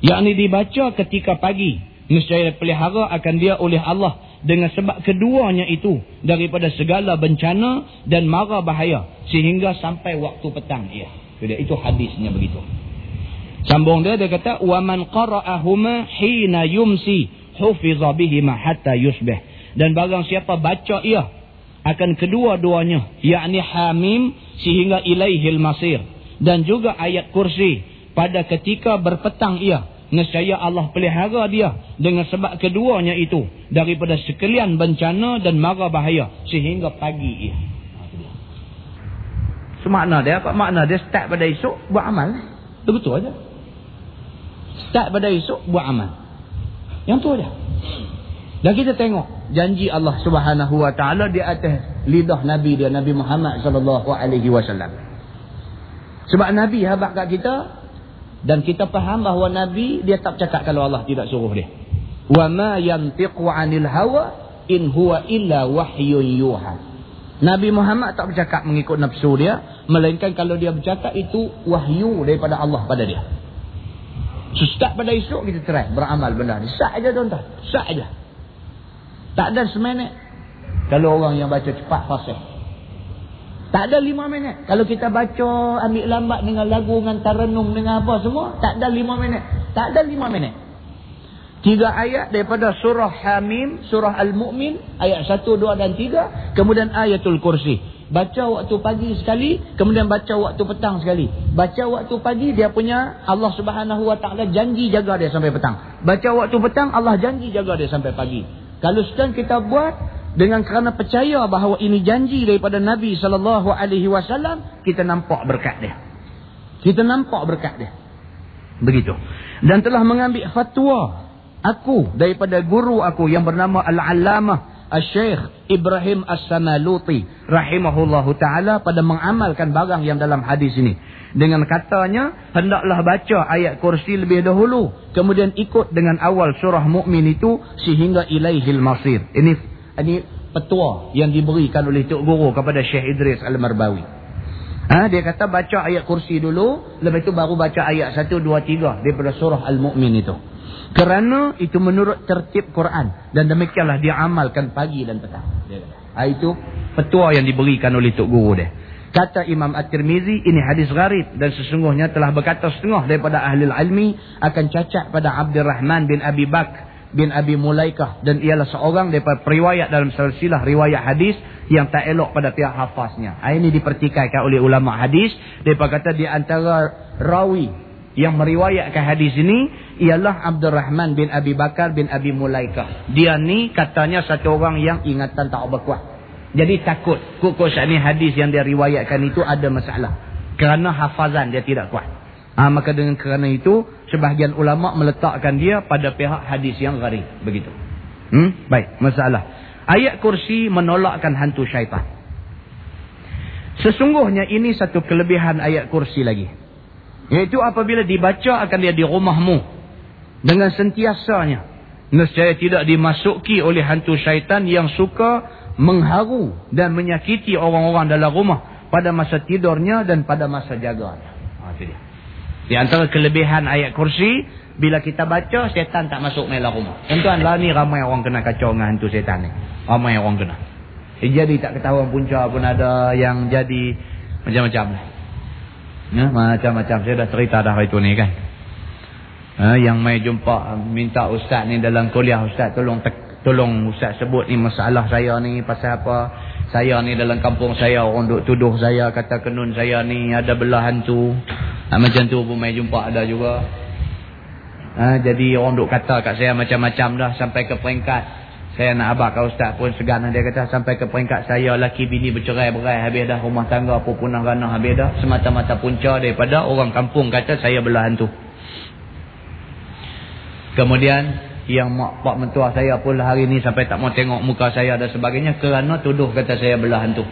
Yang ini dibaca ketika pagi. Nescaya pelihara akan dia oleh Allah dengan sebab keduanya itu daripada segala bencana dan mara bahaya sehingga sampai waktu petang ia ya. itu hadisnya begitu. Sambung dia dia kata wa man qara'ahuma hina yumsi hufiza bihima hatta yusbih. Dan barang siapa baca ia akan kedua-duanya yakni hamim sehingga ilaihil masir. Dan juga ayat kursi pada ketika berpetang ia nescaya Allah pelihara dia dengan sebab keduanya itu daripada sekalian bencana dan mara bahaya sehingga pagi ia. Semakna dia apa makna dia start pada esok buat amal. Itu betul aja. Start pada esok buat amal. Yang tu aja. Dan kita tengok janji Allah Subhanahu wa taala di atas lidah nabi dia Nabi Muhammad sallallahu alaihi wasallam. Sebab nabi habaq kat kita dan kita faham bahawa Nabi dia tak cakap kalau Allah tidak suruh dia. Wa ma yantiqu 'anil hawa in huwa illa wahyun yuha. Nabi Muhammad tak bercakap mengikut nafsu dia, melainkan kalau dia bercakap itu wahyu daripada Allah pada dia. So, start pada esok kita try beramal benda ni. Sat aja tuan-tuan. Sat aja. Tak ada seminit. Kalau orang yang baca cepat fasih. Tak ada lima minit. Kalau kita baca, ambil lambat dengan lagu, dengan taranum, dengan apa semua, tak ada lima minit. Tak ada lima minit. Tiga ayat daripada surah Hamim, surah Al-Mu'min, ayat satu, dua dan tiga. Kemudian ayatul kursi. Baca waktu pagi sekali, kemudian baca waktu petang sekali. Baca waktu pagi, dia punya Allah subhanahu wa ta'ala janji jaga dia sampai petang. Baca waktu petang, Allah janji jaga dia sampai pagi. Kalau sekarang kita buat, dengan kerana percaya bahawa ini janji daripada Nabi sallallahu alaihi wasallam kita nampak berkat dia. Kita nampak berkat dia. Begitu. Dan telah mengambil fatwa aku daripada guru aku yang bernama al-allamah al-syekh Ibrahim As-Samaluti rahimahullahu taala pada mengamalkan barang yang dalam hadis ini. Dengan katanya hendaklah baca ayat kursi lebih dahulu kemudian ikut dengan awal surah mukmin itu sehingga ilaihil masir. Ini ini petua yang diberikan oleh Tok Guru kepada Syekh Idris Al-Marbawi. Ha, dia kata baca ayat kursi dulu, lepas itu baru baca ayat 1, 2, 3 daripada surah Al-Mu'min itu. Kerana itu menurut tertib Quran. Dan demikianlah dia amalkan pagi dan petang. Ha, itu petua yang diberikan oleh Tok Guru dia. Kata Imam At-Tirmizi, ini hadis gharib. Dan sesungguhnya telah berkata setengah daripada ahli ilmi akan cacat pada Abdul Rahman bin Abi Bakr bin Abi Mulaikah dan ialah seorang daripada periwayat dalam silsilah riwayat hadis yang tak elok pada pihak hafaznya. Ah, ini dipertikaikan oleh ulama hadis depa kata di antara rawi yang meriwayatkan hadis ini ialah Abdul Rahman bin Abi Bakar bin Abi Mulaikah. Dia ni katanya satu orang yang ingatan tak berkuat. Jadi takut kukus ni hadis yang dia riwayatkan itu ada masalah. Kerana hafazan dia tidak kuat. Ha, maka dengan kerana itu sebahagian ulama meletakkan dia pada pihak hadis yang gharib. Begitu. Hmm? baik masalah. Ayat kursi menolakkan hantu syaitan. Sesungguhnya ini satu kelebihan ayat kursi lagi. Iaitu apabila dibaca akan dia di rumahmu. Dengan sentiasanya. Nescaya tidak dimasuki oleh hantu syaitan yang suka mengharu dan menyakiti orang-orang dalam rumah pada masa tidurnya dan pada masa jaganya di antara kelebihan ayat kursi, bila kita baca, setan tak masuk dalam rumah. Tuan-tuan lah ni ramai orang kena kacau dengan hantu setan ni. Ramai orang kena. Eh, jadi tak ketahuan punca pun ada yang jadi macam-macam. Ya, macam-macam. Saya dah cerita dah hari tu ni kan. Ha, yang mai jumpa minta ustaz ni dalam kuliah ustaz tolong tolong ustaz sebut ni masalah saya ni pasal apa saya ni dalam kampung saya orang duk tuduh saya kata kenun saya ni ada belah hantu. Ha, macam tu pun mai jumpa ada juga. Ha, jadi orang duk kata kat saya macam-macam dah sampai ke peringkat. Saya nak abak kau ustaz pun segan. Dia kata sampai ke peringkat saya laki bini bercerai-berai habis dah. Rumah tangga pun punah ranah habis dah. Semata-mata punca daripada orang kampung kata saya belah hantu. Kemudian yang mak pak mentua saya pun hari ni sampai tak mau tengok muka saya dan sebagainya kerana tuduh kata saya belah hantu.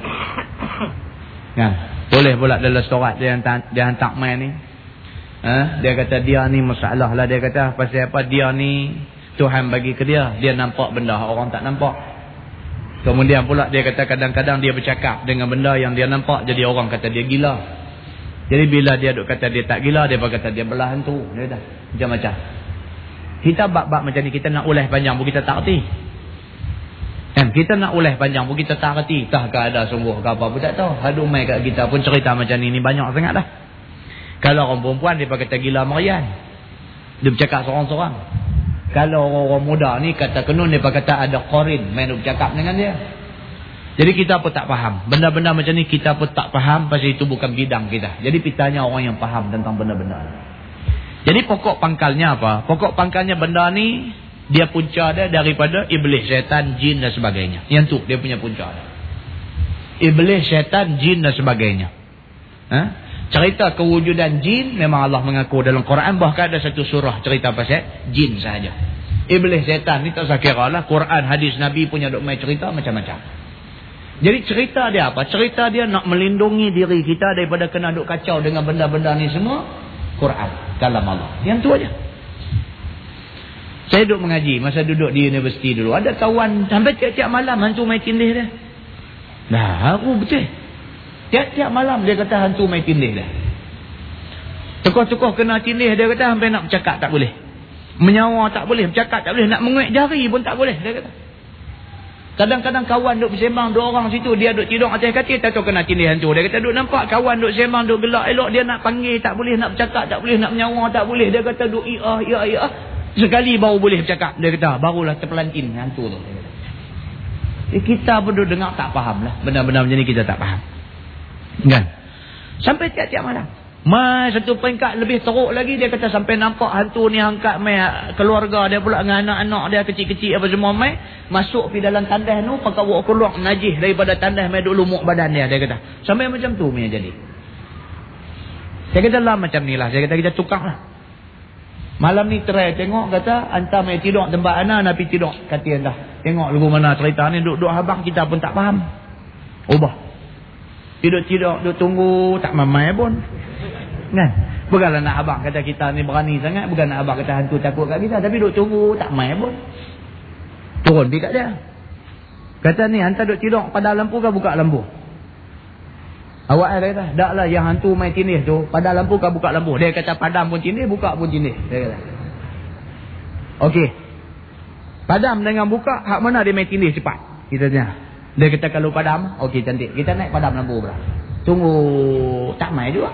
Kan? Boleh pula dalam surat dia hantar dia hantar mai ni. Ha? dia kata dia ni masalah lah dia kata pasal apa dia ni Tuhan bagi ke dia dia nampak benda orang tak nampak. Kemudian pula dia kata kadang-kadang dia bercakap dengan benda yang dia nampak jadi orang kata dia gila. Jadi bila dia duk kata dia tak gila dia berkata dia belah hantu dia dah macam-macam. Kita bab-bab macam ni kita nak uleh panjang pun kita tak reti. Kan kita nak uleh panjang pun kita tak reti. Tahkah ada sungguh ke apa pun tak tahu. Aduh mai kat kita pun cerita macam ni ni banyak sangat dah. Kalau orang perempuan dia kata gila Marian. Dia bercakap seorang-seorang. Kalau orang-orang muda ni kata kenun dia kata ada qarin main bercakap dengan dia. Jadi kita pun tak faham. Benda-benda macam ni kita pun tak faham pasal itu bukan bidang kita. Jadi pitanya orang yang faham tentang benda-benda ni. Jadi pokok pangkalnya apa? Pokok pangkalnya benda ni dia punca dia daripada iblis, syaitan, jin dan sebagainya. Yang tu dia punya punca dia. Iblis, syaitan, jin dan sebagainya. Ha? Cerita kewujudan jin memang Allah mengaku dalam Quran bahkan ada satu surah cerita pasal jin saja. Iblis, syaitan ni tak saya kira lah. Quran, hadis Nabi punya duk main cerita macam-macam. Jadi cerita dia apa? Cerita dia nak melindungi diri kita daripada kena duk kacau dengan benda-benda ni semua. Quran kalam Allah. Yang tu aja. Saya duduk mengaji masa duduk di universiti dulu. Ada kawan sampai tiap-tiap malam hantu main tindih dia. Dah aku betul. Tiap-tiap malam dia kata hantu main tindih dia. Tokoh-tokoh kena tindih dia kata sampai nak bercakap tak boleh. Menyawa tak boleh, bercakap tak boleh, nak menguik jari pun tak boleh dia kata. Kadang-kadang kawan duk bersembang dua orang situ dia duk tidur atas katil tak tahu kena tindih hantu. Dia kata duk nampak kawan duk sembang duk gelak elok dia nak panggil tak boleh nak bercakap tak boleh nak menyawa tak boleh. Dia kata duk iya iya iya. Sekali baru boleh bercakap. Dia kata barulah terpelantin hantu tu. Eh, kita pun duk dengar tak faham lah. Benar-benar macam ni kita tak faham. Kan? Sampai tiap-tiap malam. Mai satu peringkat lebih teruk lagi dia kata sampai nampak hantu ni angkat mai keluarga dia pula dengan anak-anak dia kecil-kecil apa semua mai masuk pi dalam tandas tu pakai buat keluar najis daripada tandas mai dulu muk badan dia dia kata. Sampai macam tu mai jadi. Saya kata lah macam ni lah. Saya kata kita tukar lah. Malam ni try tengok kata hantar mai tidur tempat anak nak tidur. Kata dah tengok lagu mana cerita ni duduk-duduk habang kita pun tak faham. Ubah tidur-tidur duduk tunggu tak mamai pun Kan? Bukanlah nak abang kata kita ni berani sangat. Bukan nak abang kata hantu takut kat kita. Tapi duk tunggu tak main pun. Turun pergi kat dia. Kata ni hantar duk tidur pada lampu ke buka lampu? Awak ada kata, tak lah yang hantu main tindih tu, pada lampu ke buka lampu? Dia kata padam pun tindih, buka pun tindih. Dia kata. Okey. Padam dengan buka, hak mana dia main tindih cepat? Kita tanya. Dia kata kalau padam, okey cantik. Kita naik padam lampu pula. Tunggu, tak main juga.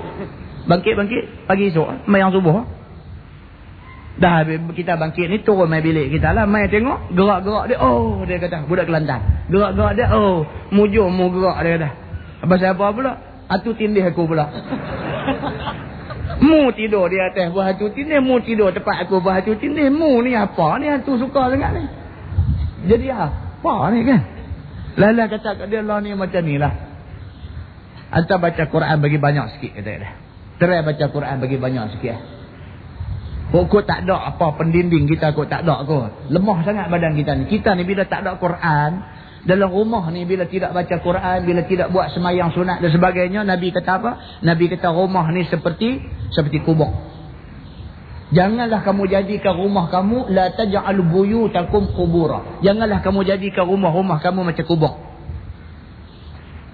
Bangkit-bangkit pagi esok Mayang subuh. Dah kita bangkit ni turun main bilik kita lah. Main tengok gerak-gerak dia Oh dia kata budak Kelantan. Gerak-gerak dia oh mujur mu gerak dia kata. Apa siapa pula? Atu tindih aku pula. Mu tidur di atas buah hatu tindih Mu tidur tempat aku buah hatu tindih. Mu ni apa ni hatu suka sangat ni? Jadi apa ni kan Lala kata kat dia lah ni macam ni lah Hantar baca Quran bagi banyak sikit kata dia Try baca Quran bagi banyak sikit. Kok tak ada apa pendinding kita kok tak ada kok. Lemah sangat badan kita ni. Kita ni bila tak ada Quran, dalam rumah ni bila tidak baca Quran, bila tidak buat semayang sunat dan sebagainya, Nabi kata apa? Nabi kata rumah ni seperti seperti kubur. Janganlah kamu jadikan rumah kamu la taj'al buyutakum qubura. Janganlah kamu jadikan rumah-rumah kamu macam kubur.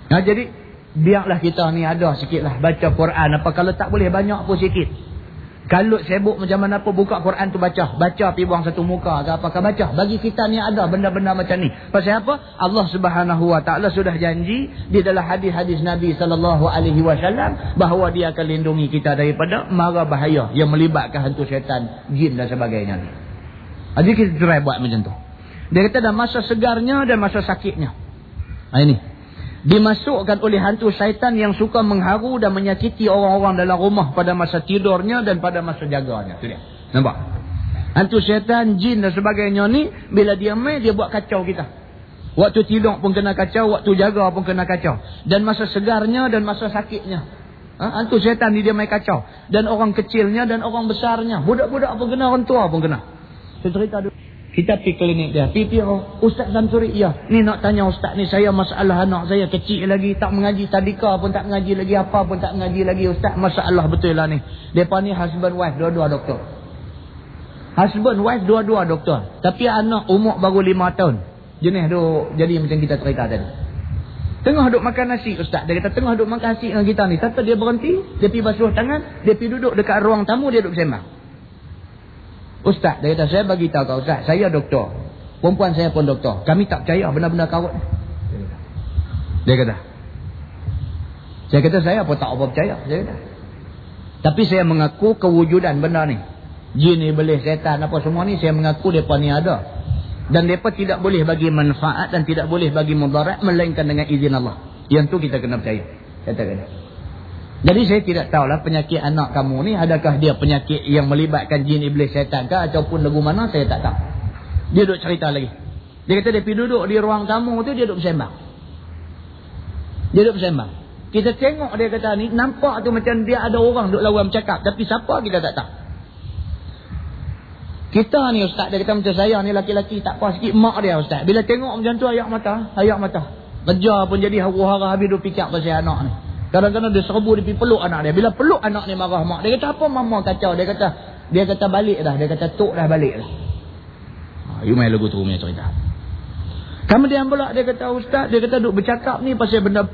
Nah jadi biarlah kita ni ada sikit lah baca Quran apa kalau tak boleh banyak pun sikit kalau sibuk macam mana pun buka Quran tu baca. Baca pergi buang satu muka ke apakah baca. Bagi kita ni ada benda-benda macam ni. Pasal apa? Allah subhanahu wa ta'ala sudah janji di dalam hadis-hadis Nabi sallallahu alaihi wasallam bahawa dia akan lindungi kita daripada mara bahaya yang melibatkan hantu syaitan jin dan sebagainya jadi kita try buat macam tu. Dia kata ada masa segarnya dan masa sakitnya. Ha, ini dimasukkan oleh hantu syaitan yang suka mengharu dan menyakiti orang-orang dalam rumah pada masa tidurnya dan pada masa jaganya. Itu dia. Nampak? Hantu syaitan, jin dan sebagainya ni, bila dia main, dia buat kacau kita. Waktu tidur pun kena kacau, waktu jaga pun kena kacau. Dan masa segarnya dan masa sakitnya. Ha? Hantu syaitan ni dia main kacau. Dan orang kecilnya dan orang besarnya. Budak-budak pun kena, orang tua pun kena. Saya cerita dulu. Kita pergi klinik dia. Pergi oh, Ustaz Samsuri, ya. Ni nak tanya Ustaz ni, saya masalah anak saya kecil lagi. Tak mengaji tadika pun tak mengaji lagi. Apa pun tak mengaji lagi Ustaz. Masalah betul lah ni. Mereka ni husband wife, dua-dua doktor. Husband wife, dua-dua doktor. Tapi anak umur baru lima tahun. Jenis tu, jadi macam kita cerita tadi. Tengah duduk makan nasi Ustaz. Dia kata tengah duduk makan nasi dengan kita ni. Tata dia berhenti, dia pergi basuh tangan, dia pergi duduk dekat ruang tamu, dia duduk bersembang. Ustaz, dia kata, saya bagi tahu kau Ustaz, saya doktor. Perempuan saya pun doktor. Kami tak percaya benar-benar kawat. Dia kata. Saya kata, saya pun tak apa percaya. Dia kata. Tapi saya mengaku kewujudan benda ni. Jin ni boleh, setan apa semua ni, saya mengaku mereka ni ada. Dan mereka tidak boleh bagi manfaat dan tidak boleh bagi mudarat melainkan dengan izin Allah. Yang tu kita kena percaya. Kata kata. Jadi saya tidak tahulah penyakit anak kamu ni adakah dia penyakit yang melibatkan jin iblis syaitan ke ataupun lagu mana saya tak tahu. Dia duduk cerita lagi. Dia kata dia pergi duduk di ruang tamu tu dia duduk bersembang. Dia duduk bersembang. Kita tengok dia kata ni nampak tu macam dia ada orang duduk lawan bercakap tapi siapa kita tak tahu. Kita ni ustaz dia kata macam saya ni laki-laki tak puas sikit mak dia ustaz. Bila tengok macam tu ayak mata, ayak mata. Kerja pun jadi haru-hara habis duk fikir pasal anak ni. Kadang-kadang dia serbu pergi peluk anak dia. Bila peluk anak ni marah mak. Dia kata apa mama kacau. Dia kata dia kata balik dah. Dia kata tok dah balik dah. Ha, you main lagu tu punya cerita. Kemudian pula dia kata ustaz. Dia kata duk bercakap ni pasal benda.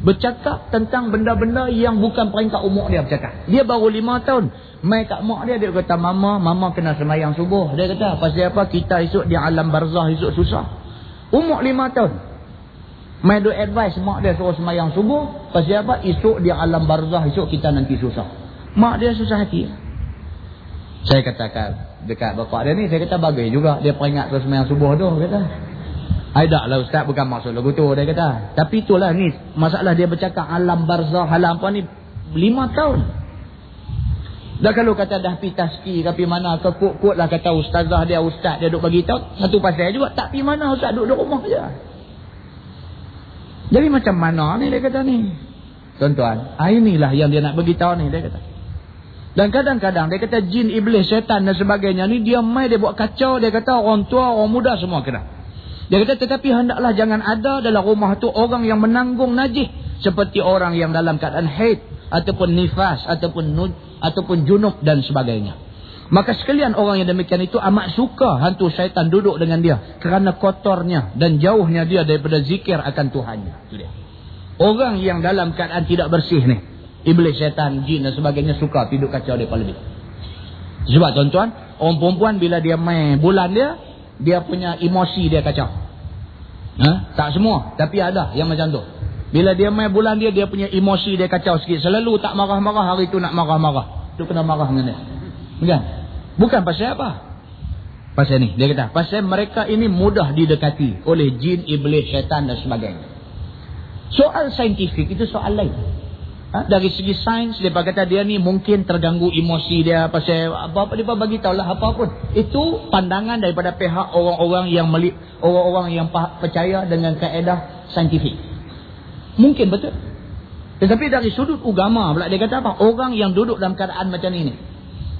Bercakap tentang benda-benda yang bukan peringkat umur dia bercakap. Dia baru lima tahun. Mai kat mak dia. Dia kata mama. Mama kena semayang subuh. Dia kata pasal apa kita esok di alam barzah esok susah. Umur lima tahun. Mai do advice mak dia suruh semayang subuh. Pasal apa? Esok dia alam barzah. Esok kita nanti susah. Mak dia susah hati. Saya katakan dekat bapak dia ni. Saya kata bagai juga. Dia peringat terus semayang subuh tu. Kata. Tidak lah ustaz. Bukan maksud lagu tu. Dia kata. Tapi itulah ni. Masalah dia bercakap alam barzah. Alam apa ni. Lima tahun. Dah kalau kata dah pi taski tapi mana ke kut-kut lah kata ustazah dia ustaz dia duk bagi tahu satu pasal juga tak pi mana ustaz duduk di rumah je. Jadi macam mana ni dia kata ni? Tuan-tuan, ah, inilah yang dia nak bagi tahu ni dia kata. Dan kadang-kadang dia kata jin iblis syaitan dan sebagainya ni dia mai dia buat kacau dia kata orang tua orang muda semua kena. Dia kata tetapi hendaklah jangan ada dalam rumah tu orang yang menanggung najis seperti orang yang dalam keadaan haid ataupun nifas ataupun ataupun junub dan sebagainya. Maka sekalian orang yang demikian itu amat suka hantu syaitan duduk dengan dia. Kerana kotornya dan jauhnya dia daripada zikir akan Tuhannya. Orang yang dalam keadaan tidak bersih ni. Iblis, syaitan, jin dan sebagainya suka tidur kacau dia lebih. Sebab tuan-tuan, orang perempuan bila dia main bulan dia, dia punya emosi dia kacau. Ha? Tak semua, tapi ada yang macam tu. Bila dia main bulan dia, dia punya emosi dia kacau sikit. Selalu tak marah-marah, hari tu nak marah-marah. Tu kena marah dengan dia. Bukan? Bukan pasal apa? Pasal ni. Dia kata, pasal mereka ini mudah didekati oleh jin, iblis, syaitan dan sebagainya. Soal saintifik itu soal lain. Ha? Dari segi sains, dia kata dia ni mungkin terganggu emosi dia. Pasal apa-apa dia bagi tahu lah apa pun. Itu pandangan daripada pihak orang-orang yang orang-orang yang percaya dengan kaedah saintifik. Mungkin betul. Tetapi dari sudut agama pula dia kata apa? Orang yang duduk dalam keadaan macam ini.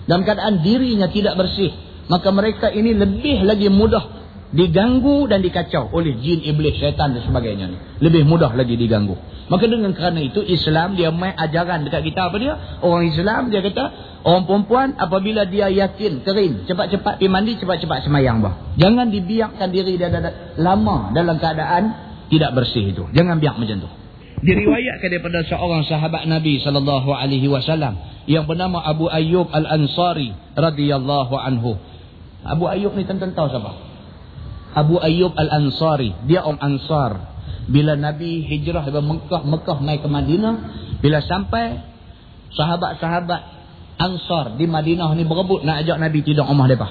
Dalam keadaan dirinya tidak bersih. Maka mereka ini lebih lagi mudah diganggu dan dikacau oleh jin, iblis, syaitan dan sebagainya. Lebih mudah lagi diganggu. Maka dengan kerana itu Islam dia main ajaran dekat kita apa dia? Orang Islam dia kata orang perempuan apabila dia yakin kering cepat-cepat pergi mandi cepat-cepat semayang bah. Jangan dibiarkan diri dia lama dalam keadaan tidak bersih itu. Jangan biar macam tu diriwayatkan daripada seorang sahabat Nabi sallallahu alaihi wasallam yang bernama Abu Ayyub Al-Ansari radhiyallahu anhu. Abu Ayyub ni tuan tahu siapa? Abu Ayyub Al-Ansari, dia orang Ansar. Bila Nabi hijrah dari Mekah, Mekah naik ke Madinah, bila sampai sahabat-sahabat Ansar di Madinah ni berebut nak ajak Nabi tidur rumah depa.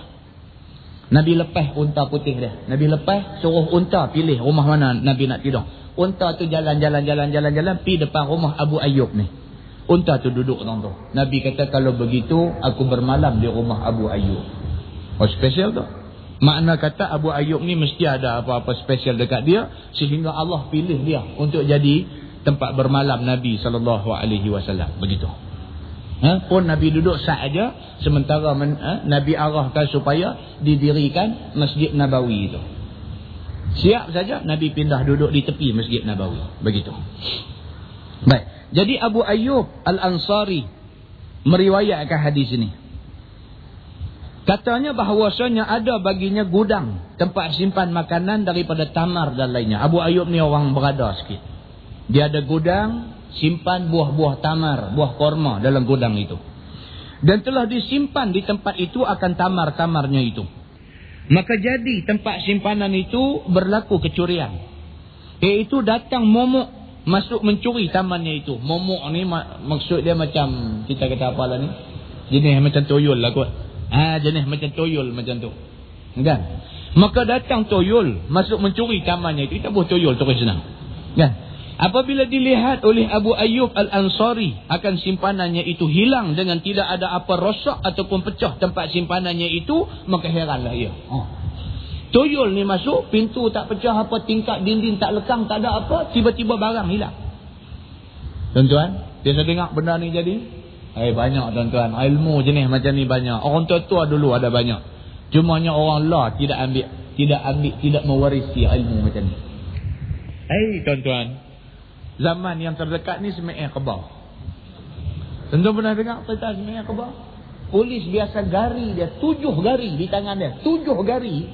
Nabi lepas unta putih dia. Nabi lepas suruh unta pilih rumah mana Nabi nak tidur. Unta tu jalan-jalan-jalan-jalan-jalan pi depan rumah Abu Ayyub ni. Unta tu duduk dalam tu. Nabi kata kalau begitu aku bermalam di rumah Abu Ayyub. Oh special tu. Makna kata Abu Ayyub ni mesti ada apa-apa special dekat dia sehingga Allah pilih dia untuk jadi tempat bermalam Nabi sallallahu alaihi wasallam. Begitu. Ha? Pun Nabi duduk sahaja sementara men, ha? Nabi arahkan supaya didirikan Masjid Nabawi itu. Siap saja Nabi pindah duduk di tepi Masjid Nabawi. Begitu. Baik. Jadi Abu Ayyub Al-Ansari meriwayatkan hadis ini. Katanya bahawasanya ada baginya gudang tempat simpan makanan daripada tamar dan lainnya. Abu Ayyub ni orang berada sikit. Dia ada gudang simpan buah-buah tamar, buah korma dalam gudang itu. Dan telah disimpan di tempat itu akan tamar-tamarnya itu. Maka jadi tempat simpanan itu berlaku kecurian. Iaitu datang momok masuk mencuri tamannya itu. Momok ni mak maksud dia macam kita kata apa lah ni. Jenis macam toyol lah kot. Ha, jenis macam toyol macam tu. Kan? Maka datang toyol masuk mencuri tamannya itu. Kita buat toyol terus senang. Kan? Apabila dilihat oleh Abu Ayyub Al-Ansari akan simpanannya itu hilang dengan tidak ada apa rosak ataupun pecah tempat simpanannya itu, maka heranlah ia. Oh. Tuyul ni masuk, pintu tak pecah apa, tingkat dinding tak lekang, tak ada apa, tiba-tiba barang hilang. Tuan-tuan, biasa dengar benda ni jadi? Eh banyak tuan-tuan, ilmu jenis macam ni banyak. Orang tua-tua dulu ada banyak. Cumanya orang lah tidak ambil, tidak ambil, tidak mewarisi ilmu macam ni. Eh tuan-tuan, zaman yang terdekat ni Seme'eh Kebau. Tentu pernah dengar cerita Seme'eh Kebau? Polis biasa gari dia, tujuh gari di tangan dia. Tujuh gari.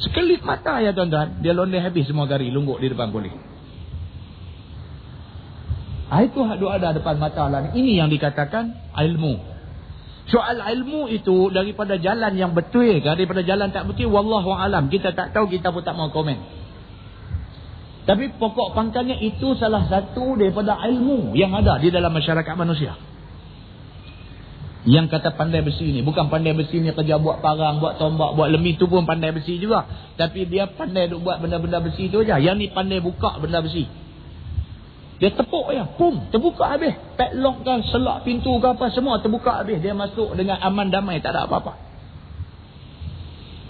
Sekelip mata ya tuan-tuan. Dia londe habis semua gari, lungguk di depan polis. Itu hak ada depan mata lah. Ini yang dikatakan ilmu. Soal ilmu itu daripada jalan yang betul daripada jalan tak betul wallahu alam kita tak tahu kita pun tak mau komen. Tapi pokok pangkalnya itu salah satu daripada ilmu yang ada di dalam masyarakat manusia. Yang kata pandai besi ni bukan pandai besi ni kerja buat parang, buat tombak, buat lemih tu pun pandai besi juga. Tapi dia pandai duk buat benda-benda besi tu aja. Yang ni pandai buka benda besi. Dia tepuk ya, pum, terbuka habis. Padlock kan, selak pintu ke apa, semua terbuka habis. Dia masuk dengan aman damai, tak ada apa-apa.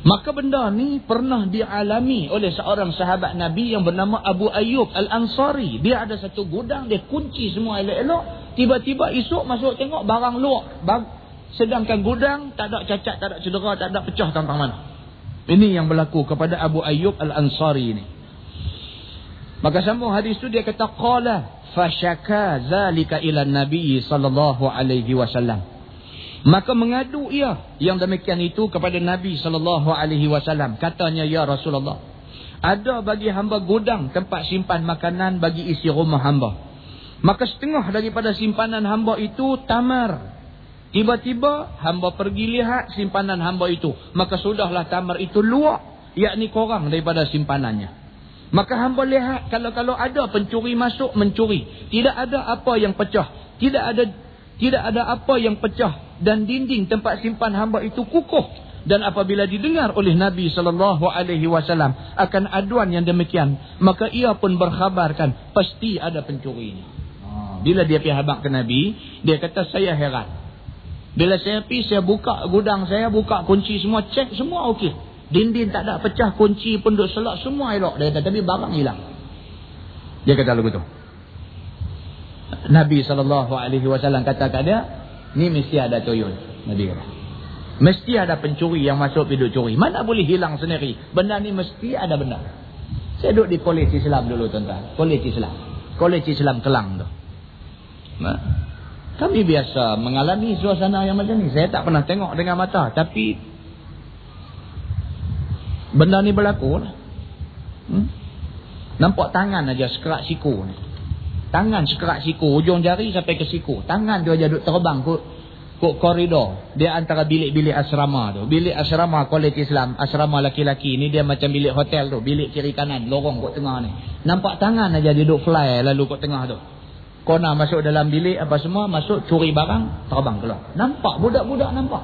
Maka benda ni pernah dialami oleh seorang sahabat Nabi yang bernama Abu Ayyub Al-Ansari. Dia ada satu gudang, dia kunci semua elok-elok. Tiba-tiba esok masuk tengok barang luar. Sedangkan gudang tak ada cacat, tak ada cedera, tak ada pecah tentang mana. Ini yang berlaku kepada Abu Ayyub Al-Ansari ini. Maka sambung hadis tu dia kata qala fashaka zalika ila nabi sallallahu alaihi wasallam. Maka mengadu ia yang demikian itu kepada Nabi sallallahu alaihi wasallam. Katanya ya Rasulullah, ada bagi hamba gudang tempat simpan makanan bagi isi rumah hamba. Maka setengah daripada simpanan hamba itu tamar. Tiba-tiba hamba pergi lihat simpanan hamba itu. Maka sudahlah tamar itu luak. Yakni korang daripada simpanannya. Maka hamba lihat kalau-kalau ada pencuri masuk mencuri. Tidak ada apa yang pecah. Tidak ada tidak ada apa yang pecah. Dan dinding tempat simpan hamba itu kukuh. Dan apabila didengar oleh Nabi SAW akan aduan yang demikian. Maka ia pun berkhabarkan pasti ada pencuri ini. Ha, bila dia pergi habak ke Nabi, dia kata saya heran. Bila saya pergi, saya buka gudang saya, buka kunci semua, cek semua okey. Dinding tak ada pecah, kunci pun duk selak, semua elok. Dia kata, tapi barang hilang. Dia kata lagu tu. Nabi SAW kata kat dia, ni mesti ada tuyul. Nabi kata. Mesti ada pencuri yang masuk hidup curi. Mana boleh hilang sendiri? Benda ni mesti ada benda. Saya duduk di kolej Islam dulu tuan-tuan. Kolej Islam. Kolej Islam Kelang tu. Nah. Kami biasa mengalami suasana yang macam ni. Saya tak pernah tengok dengan mata. Tapi Benda ni berlaku lah. Hmm? Nampak tangan aja sekerak siku ni. Tangan sekerak siku. Ujung jari sampai ke siku. Tangan tu aja duduk terbang ke, ke koridor. Dia antara bilik-bilik asrama tu. Bilik asrama kolej Islam. Asrama laki-laki ni dia macam bilik hotel tu. Bilik kiri kanan. Lorong kat tengah ni. Nampak tangan aja dia duduk fly lalu kat tengah tu. Kona masuk dalam bilik apa semua. Masuk curi barang. Terbang keluar. Nampak. Budak-budak nampak.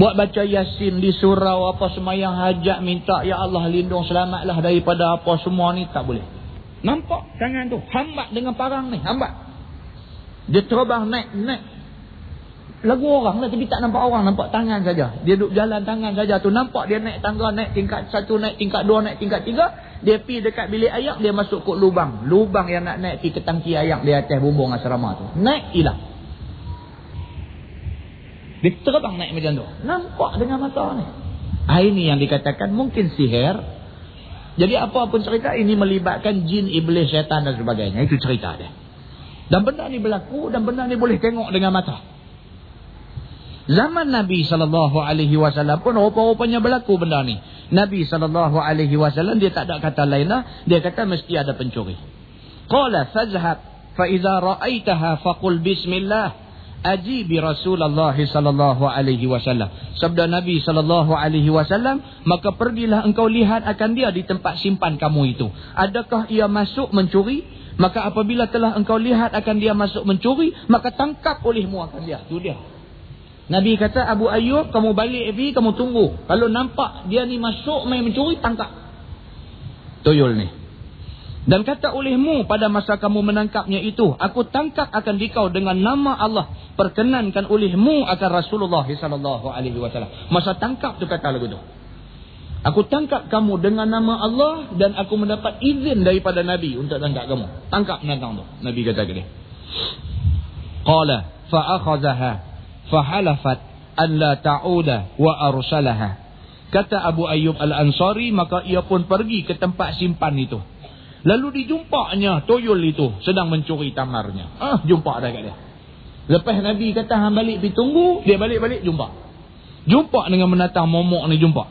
Buat baca yasin di surau apa semayang hajat minta ya Allah lindung selamatlah daripada apa semua ni tak boleh. Nampak tangan tu hambat dengan parang ni hambat. Dia terbang naik naik. Lagu orang lah tapi tak nampak orang nampak tangan saja. Dia duduk jalan tangan saja tu nampak dia naik tangga naik tingkat satu naik tingkat dua naik tingkat tiga. Dia pi dekat bilik ayak dia masuk kot lubang. Lubang yang nak naik pi ke tangki ayak di atas bumbung asrama tu. Naik hilang. Dia terbang naik macam tu. Nampak dengan mata ni. Ini yang dikatakan mungkin sihir. Jadi apa pun cerita ini melibatkan jin, iblis, syaitan dan sebagainya. Itu cerita dia. Dan benda ni berlaku dan benda ni boleh tengok dengan mata. Zaman Nabi SAW pun rupa-rupanya berlaku benda ni. Nabi SAW dia tak ada kata lain lah. Dia kata mesti ada pencuri. Qala fazhab fa iza ra'aitaha faqul bismillah ajibi Rasulullah sallallahu alaihi wasallam. Sabda Nabi sallallahu alaihi wasallam, maka pergilah engkau lihat akan dia di tempat simpan kamu itu. Adakah ia masuk mencuri? Maka apabila telah engkau lihat akan dia masuk mencuri, maka tangkap olehmu akan dia. Itu dia. Nabi kata Abu Ayyub, kamu balik pergi, kamu tunggu. Kalau nampak dia ni masuk main mencuri, tangkap. Tuyul ni. Dan kata olehmu pada masa kamu menangkapnya itu, aku tangkap akan dikau dengan nama Allah. Perkenankan olehmu akan Rasulullah sallallahu alaihi wasallam. Masa tangkap tu kata lagu tu. Aku tangkap kamu dengan nama Allah dan aku mendapat izin daripada Nabi untuk tangkap kamu. Tangkap binatang tu. Nabi kata gini. Qala fa akhadhaha fa halafat an la ta'uda wa arsalaha. Kata Abu Ayyub Al-Ansari maka ia pun pergi ke tempat simpan itu. Lalu dijumpanya toyol itu sedang mencuri tamarnya. Ah, jumpa dah kat dia. Lepas Nabi kata hang balik pergi tunggu, dia balik-balik jumpa. Jumpa dengan menatang momok ni jumpa.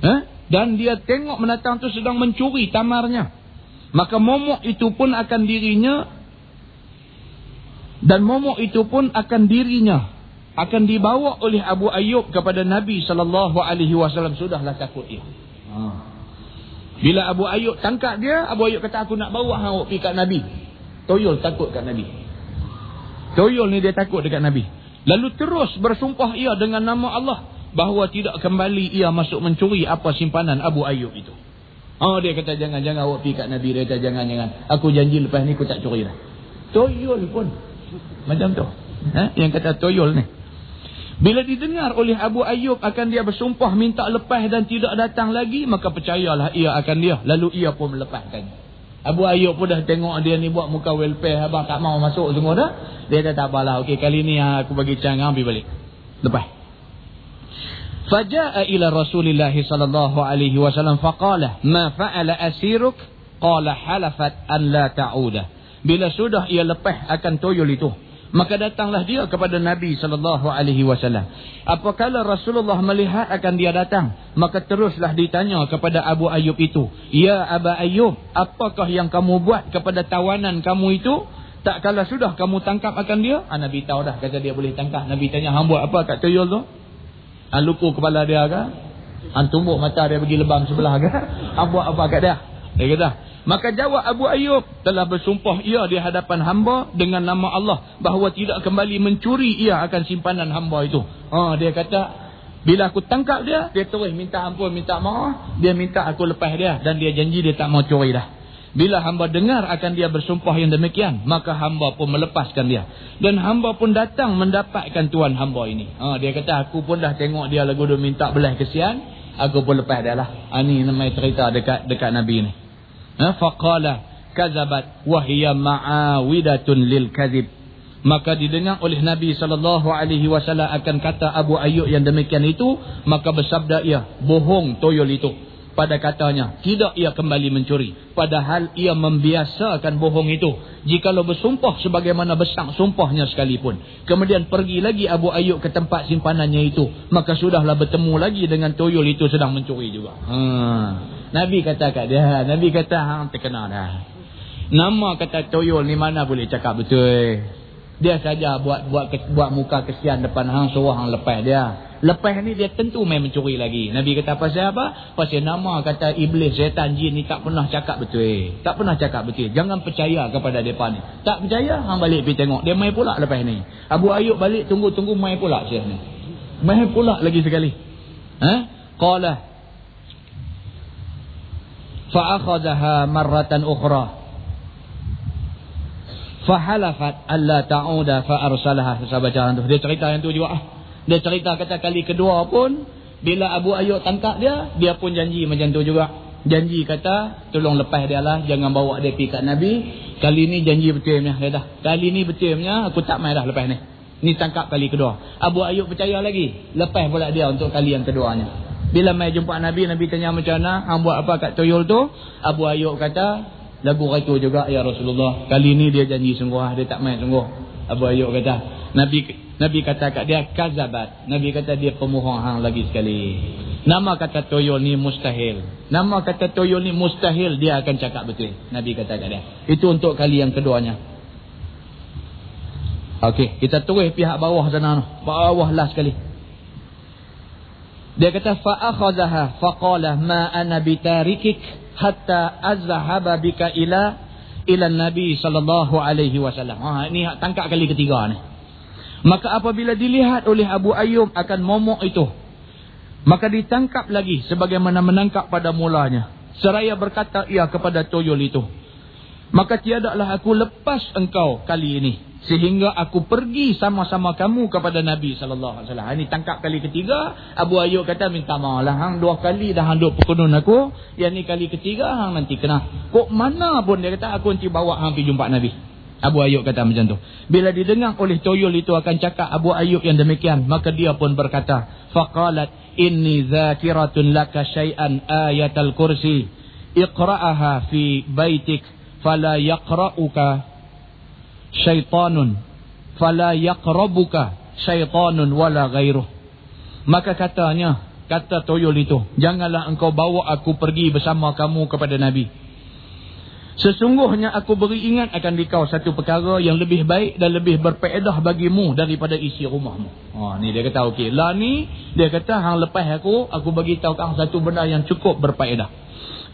Eh? Dan dia tengok menatang tu sedang mencuri tamarnya. Maka momok itu pun akan dirinya Dan momok itu pun akan dirinya akan dibawa oleh Abu Ayyub kepada Nabi sallallahu alaihi wasallam sudahlah takut dia. Ha. Bila Abu Ayyub tangkap dia, Abu Ayyub kata aku nak bawa hang pergi kat Nabi. Toyol takut kat Nabi. Toyol ni dia takut dekat Nabi. Lalu terus bersumpah ia dengan nama Allah bahawa tidak kembali ia masuk mencuri apa simpanan Abu Ayyub itu. Oh dia kata jangan jangan awak pergi kat Nabi dia kata jangan jangan. Aku janji lepas ni aku tak curi dah. Toyol pun macam tu. Ha? yang kata toyol ni. Bila didengar oleh Abu Ayyub akan dia bersumpah minta lepas dan tidak datang lagi, maka percayalah ia akan dia. Lalu ia pun melepaskan. Abu Ayyub pun dah tengok dia ni buat muka welfare, abang tak mau masuk semua dah. Dia kata tak apalah, okey kali ni aku bagi cang, ambil balik. Lepas. Faja'a ila Rasulullah sallallahu alaihi wasallam faqala, "Ma fa'ala asiruk?" Qala halafat an la ta'uda. Bila sudah ia lepas akan toyol itu, Maka datanglah dia kepada Nabi sallallahu alaihi wasallam. Apakala Rasulullah melihat akan dia datang, maka teruslah ditanya kepada Abu Ayyub itu, "Ya Abu Ayyub, apakah yang kamu buat kepada tawanan kamu itu? Tak kala sudah kamu tangkap akan dia?" Ah, Nabi tahu dah kata dia boleh tangkap. Nabi tanya, "Hang buat apa kat tuyul tu?" Hang luku kepala dia ke? Hang tumbuk mata dia pergi lebam sebelah ke? [laughs] Hang buat apa kat dia? Dia kata, Maka jawab Abu Ayyub telah bersumpah ia di hadapan hamba dengan nama Allah bahawa tidak kembali mencuri ia akan simpanan hamba itu. Ha, dia kata bila aku tangkap dia, dia terus minta ampun, minta maaf, dia minta aku lepas dia dan dia janji dia tak mau curi dah. Bila hamba dengar akan dia bersumpah yang demikian, maka hamba pun melepaskan dia. Dan hamba pun datang mendapatkan tuan hamba ini. Ha, dia kata aku pun dah tengok dia lagu dia minta belah kesian, aku pun lepas dia lah. Ha, ini namanya cerita dekat dekat Nabi ni faqala kazabat wa hiya ma'awidatun lil kadzib maka didengar oleh Nabi sallallahu alaihi wasallam akan kata Abu Ayyub yang demikian itu maka bersabda ia bohong toyol itu pada katanya tidak ia kembali mencuri padahal ia membiasakan bohong itu jikalau bersumpah sebagaimana besar sumpahnya sekalipun kemudian pergi lagi Abu Ayyub ke tempat simpanannya itu maka sudahlah bertemu lagi dengan toyol itu sedang mencuri juga ha Nabi kata kat dia, Nabi kata hang terkenal dah. Nama kata toyol ni mana boleh cakap betul. Dia saja buat buat buat muka kesian depan hang suruh hang lepas dia. Lepas ni dia tentu main mencuri lagi. Nabi kata pasal apa? Pasal nama kata iblis setan, jin ni tak pernah cakap betul. Eh. Tak pernah cakap betul. Jangan percaya kepada depa ni. Tak percaya, hang balik pergi tengok. Dia main pula lepas ni. Abu Ayub balik tunggu-tunggu main pula syekh ni. Main pula lagi sekali. Ha? Qala Fa akhadha marratan ukhra. Allah halafat alla ta'uda fa arsalaha. Tu dia cerita yang tu juga ah dia cerita kata kali kedua pun bila Abu Ayyub tangkap dia dia pun janji macam tu juga. Janji kata tolong lepas dia lah jangan bawa dia pergi kat Nabi. Kali ni janji betulnya dia dah. Kali ni betulnya aku tak main dah lepas ni. Ni tangkap kali kedua. Abu Ayyub percaya lagi. Lepas pula dia untuk kali yang keduanya. Bila mai jumpa Nabi, Nabi tanya macam mana, hang buat apa kat toyol tu? Abu Ayyub kata, lagu itu juga ya Rasulullah. Kali ni dia janji sungguh, ah, dia tak main sungguh. Abu Ayyub kata, Nabi Nabi kata kat dia kazabat. Nabi kata dia pemohon hang lagi sekali. Nama kata toyol ni mustahil. Nama kata toyol ni mustahil dia akan cakap betul. Nabi kata kat dia. Itu untuk kali yang keduanya. Okey, kita terus pihak bawah sana. Bawah lah sekali. Dia kata fa akhadhaha fa qala ma ana bitarikik hatta azhaba bika ila ila nabi sallallahu alaihi wasallam. Ha ini tangkap kali ketiga ni. Maka apabila dilihat oleh Abu Ayyub akan momok itu maka ditangkap lagi sebagaimana menangkap pada mulanya. Seraya berkata ia kepada toyol itu. Maka tiadalah aku lepas engkau kali ini sehingga aku pergi sama-sama kamu kepada Nabi wasallam. Ini tangkap kali ketiga, Abu Ayyub kata minta maaf lah hang dua kali dah hang duk pekunun aku, yang ni kali ketiga hang nanti kena. Kok mana pun dia kata aku nanti bawa hang pergi jumpa Nabi. Abu Ayyub kata macam tu. Bila didengar oleh toyol itu akan cakap Abu Ayyub yang demikian, maka dia pun berkata, faqalat inni zakiratun laka syai'an ayatal kursi. Iqra'aha fi baitik fala yaqra'uka syaitanun fala yaqrabuka syaitanun wala ghairuh. Maka katanya kata toyol itu janganlah engkau bawa aku pergi bersama kamu kepada nabi Sesungguhnya aku beri ingat akan dikau satu perkara yang lebih baik dan lebih berpeedah bagimu daripada isi rumahmu. Ha, ni dia kata okey. Lah ni dia kata hang lepas aku, aku bagi tahu kau satu benda yang cukup berpeedah.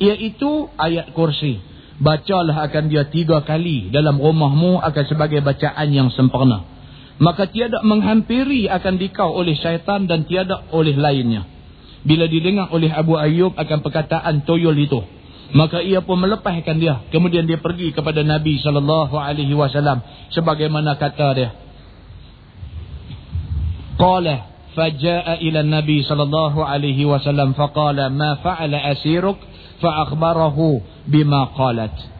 Iaitu ayat kursi. Bacalah akan dia tiga kali dalam rumahmu akan sebagai bacaan yang sempurna. Maka tiada menghampiri akan dikau oleh syaitan dan tiada oleh lainnya. Bila didengar oleh Abu Ayyub akan perkataan toyol itu maka ia pun melepaskan dia. Kemudian dia pergi kepada Nabi sallallahu alaihi wasallam. Sebagaimana kata dia. Qala fajaa ila nabi sallallahu alaihi wasallam faqala ma fa'ala asiruk? Fa akhbarahu bima qalat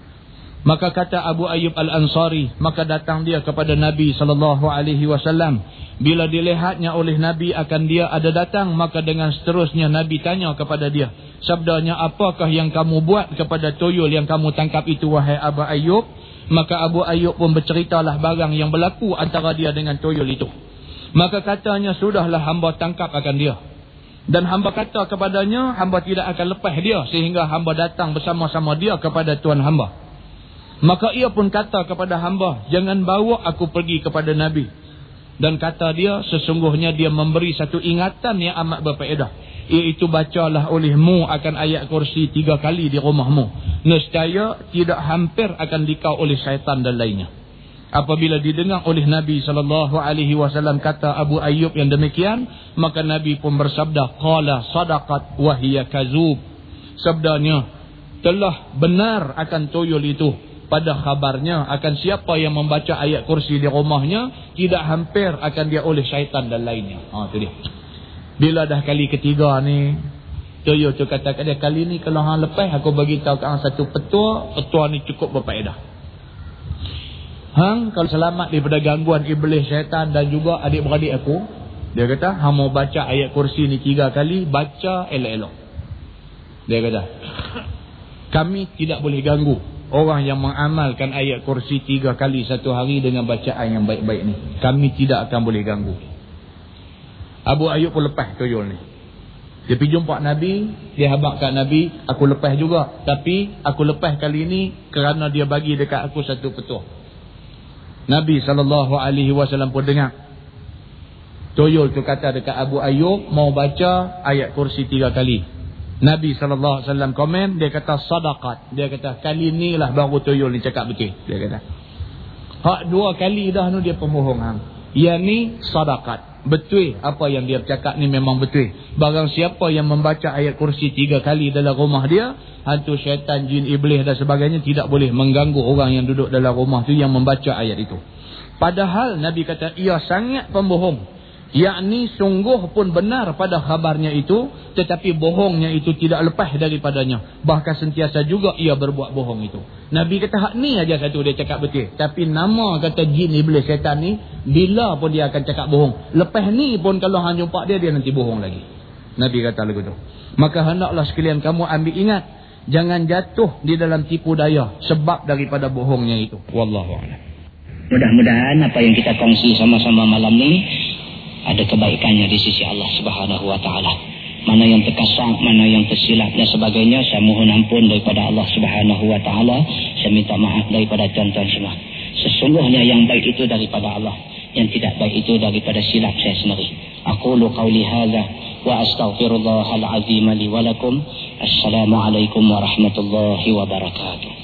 maka kata Abu Ayyub Al-Ansari maka datang dia kepada Nabi sallallahu alaihi wasallam bila dilihatnya oleh Nabi akan dia ada datang, maka dengan seterusnya Nabi tanya kepada dia. Sabdanya, apakah yang kamu buat kepada tuyul yang kamu tangkap itu, wahai Abu Ayyub? Maka Abu Ayyub pun berceritalah barang yang berlaku antara dia dengan tuyul itu. Maka katanya, sudahlah hamba tangkap akan dia. Dan hamba kata kepadanya, hamba tidak akan lepas dia sehingga hamba datang bersama-sama dia kepada Tuhan hamba. Maka ia pun kata kepada hamba, jangan bawa aku pergi kepada Nabi. Dan kata dia sesungguhnya dia memberi satu ingatan yang amat berfaedah. Iaitu bacalah olehmu akan ayat kursi tiga kali di rumahmu. Nescaya tidak hampir akan dikau oleh syaitan dan lainnya. Apabila didengar oleh Nabi SAW kata Abu Ayyub yang demikian. Maka Nabi pun bersabda. Qala sadaqat wahiyya kazub. Sabdanya. Telah benar akan tuyul itu pada khabarnya akan siapa yang membaca ayat kursi di rumahnya tidak hampir akan dia oleh syaitan dan lainnya. Ha tu dia. Bila dah kali ketiga ni Toyo tu kata kat dia kali ni kalau hang lepas aku bagi tahu kau satu petua, petua ni cukup berfaedah. Hang kalau selamat daripada gangguan iblis syaitan dan juga adik-beradik aku, dia kata hang mau baca ayat kursi ni tiga kali, baca elok-elok. Dia kata kami tidak boleh ganggu orang yang mengamalkan ayat kursi tiga kali satu hari dengan bacaan yang baik-baik ni. Kami tidak akan boleh ganggu. Abu Ayub pun lepas tuyul ni. Dia pergi jumpa Nabi, dia habak kat Nabi, aku lepas juga. Tapi aku lepas kali ni kerana dia bagi dekat aku satu petua. Nabi SAW pun dengar. Tuyul tu kata dekat Abu Ayub, mau baca ayat kursi tiga kali. Nabi SAW komen, dia kata sadaqat. Dia kata, kali ni lah baru tuyul ni cakap betul. Dia kata. Hak dua kali dah ni dia pemohong hang. Yang ni sadaqat. Betul apa yang dia cakap ni memang betul. Barang siapa yang membaca ayat kursi tiga kali dalam rumah dia, hantu syaitan, jin, iblis dan sebagainya tidak boleh mengganggu orang yang duduk dalam rumah tu yang membaca ayat itu. Padahal Nabi kata, ia sangat pembohong yakni sungguh pun benar pada khabarnya itu tetapi bohongnya itu tidak lepas daripadanya. Bahkan sentiasa juga ia berbuat bohong itu. Nabi kata hak ni aja satu dia cakap betul. Tapi nama kata jin iblis syaitan ni bila pun dia akan cakap bohong. Lepas ni pun kalau hang jumpa dia dia nanti bohong lagi. Nabi kata lagu tu. Maka hendaklah sekalian kamu ambil ingat jangan jatuh di dalam tipu daya sebab daripada bohongnya itu. Wallahu a'lam. Mudah-mudahan apa yang kita kongsi sama-sama malam ni ada kebaikannya di sisi Allah Subhanahu wa taala. Mana yang terkasar, mana yang tersilap dan sebagainya, saya mohon ampun daripada Allah Subhanahu wa taala. Saya minta maaf daripada tuan-tuan semua. Sesungguhnya yang baik itu daripada Allah, yang tidak baik itu daripada silap saya sendiri. Aku lu qauli hadza wa astaghfirullahal azim li wa lakum. Assalamualaikum warahmatullahi wabarakatuh.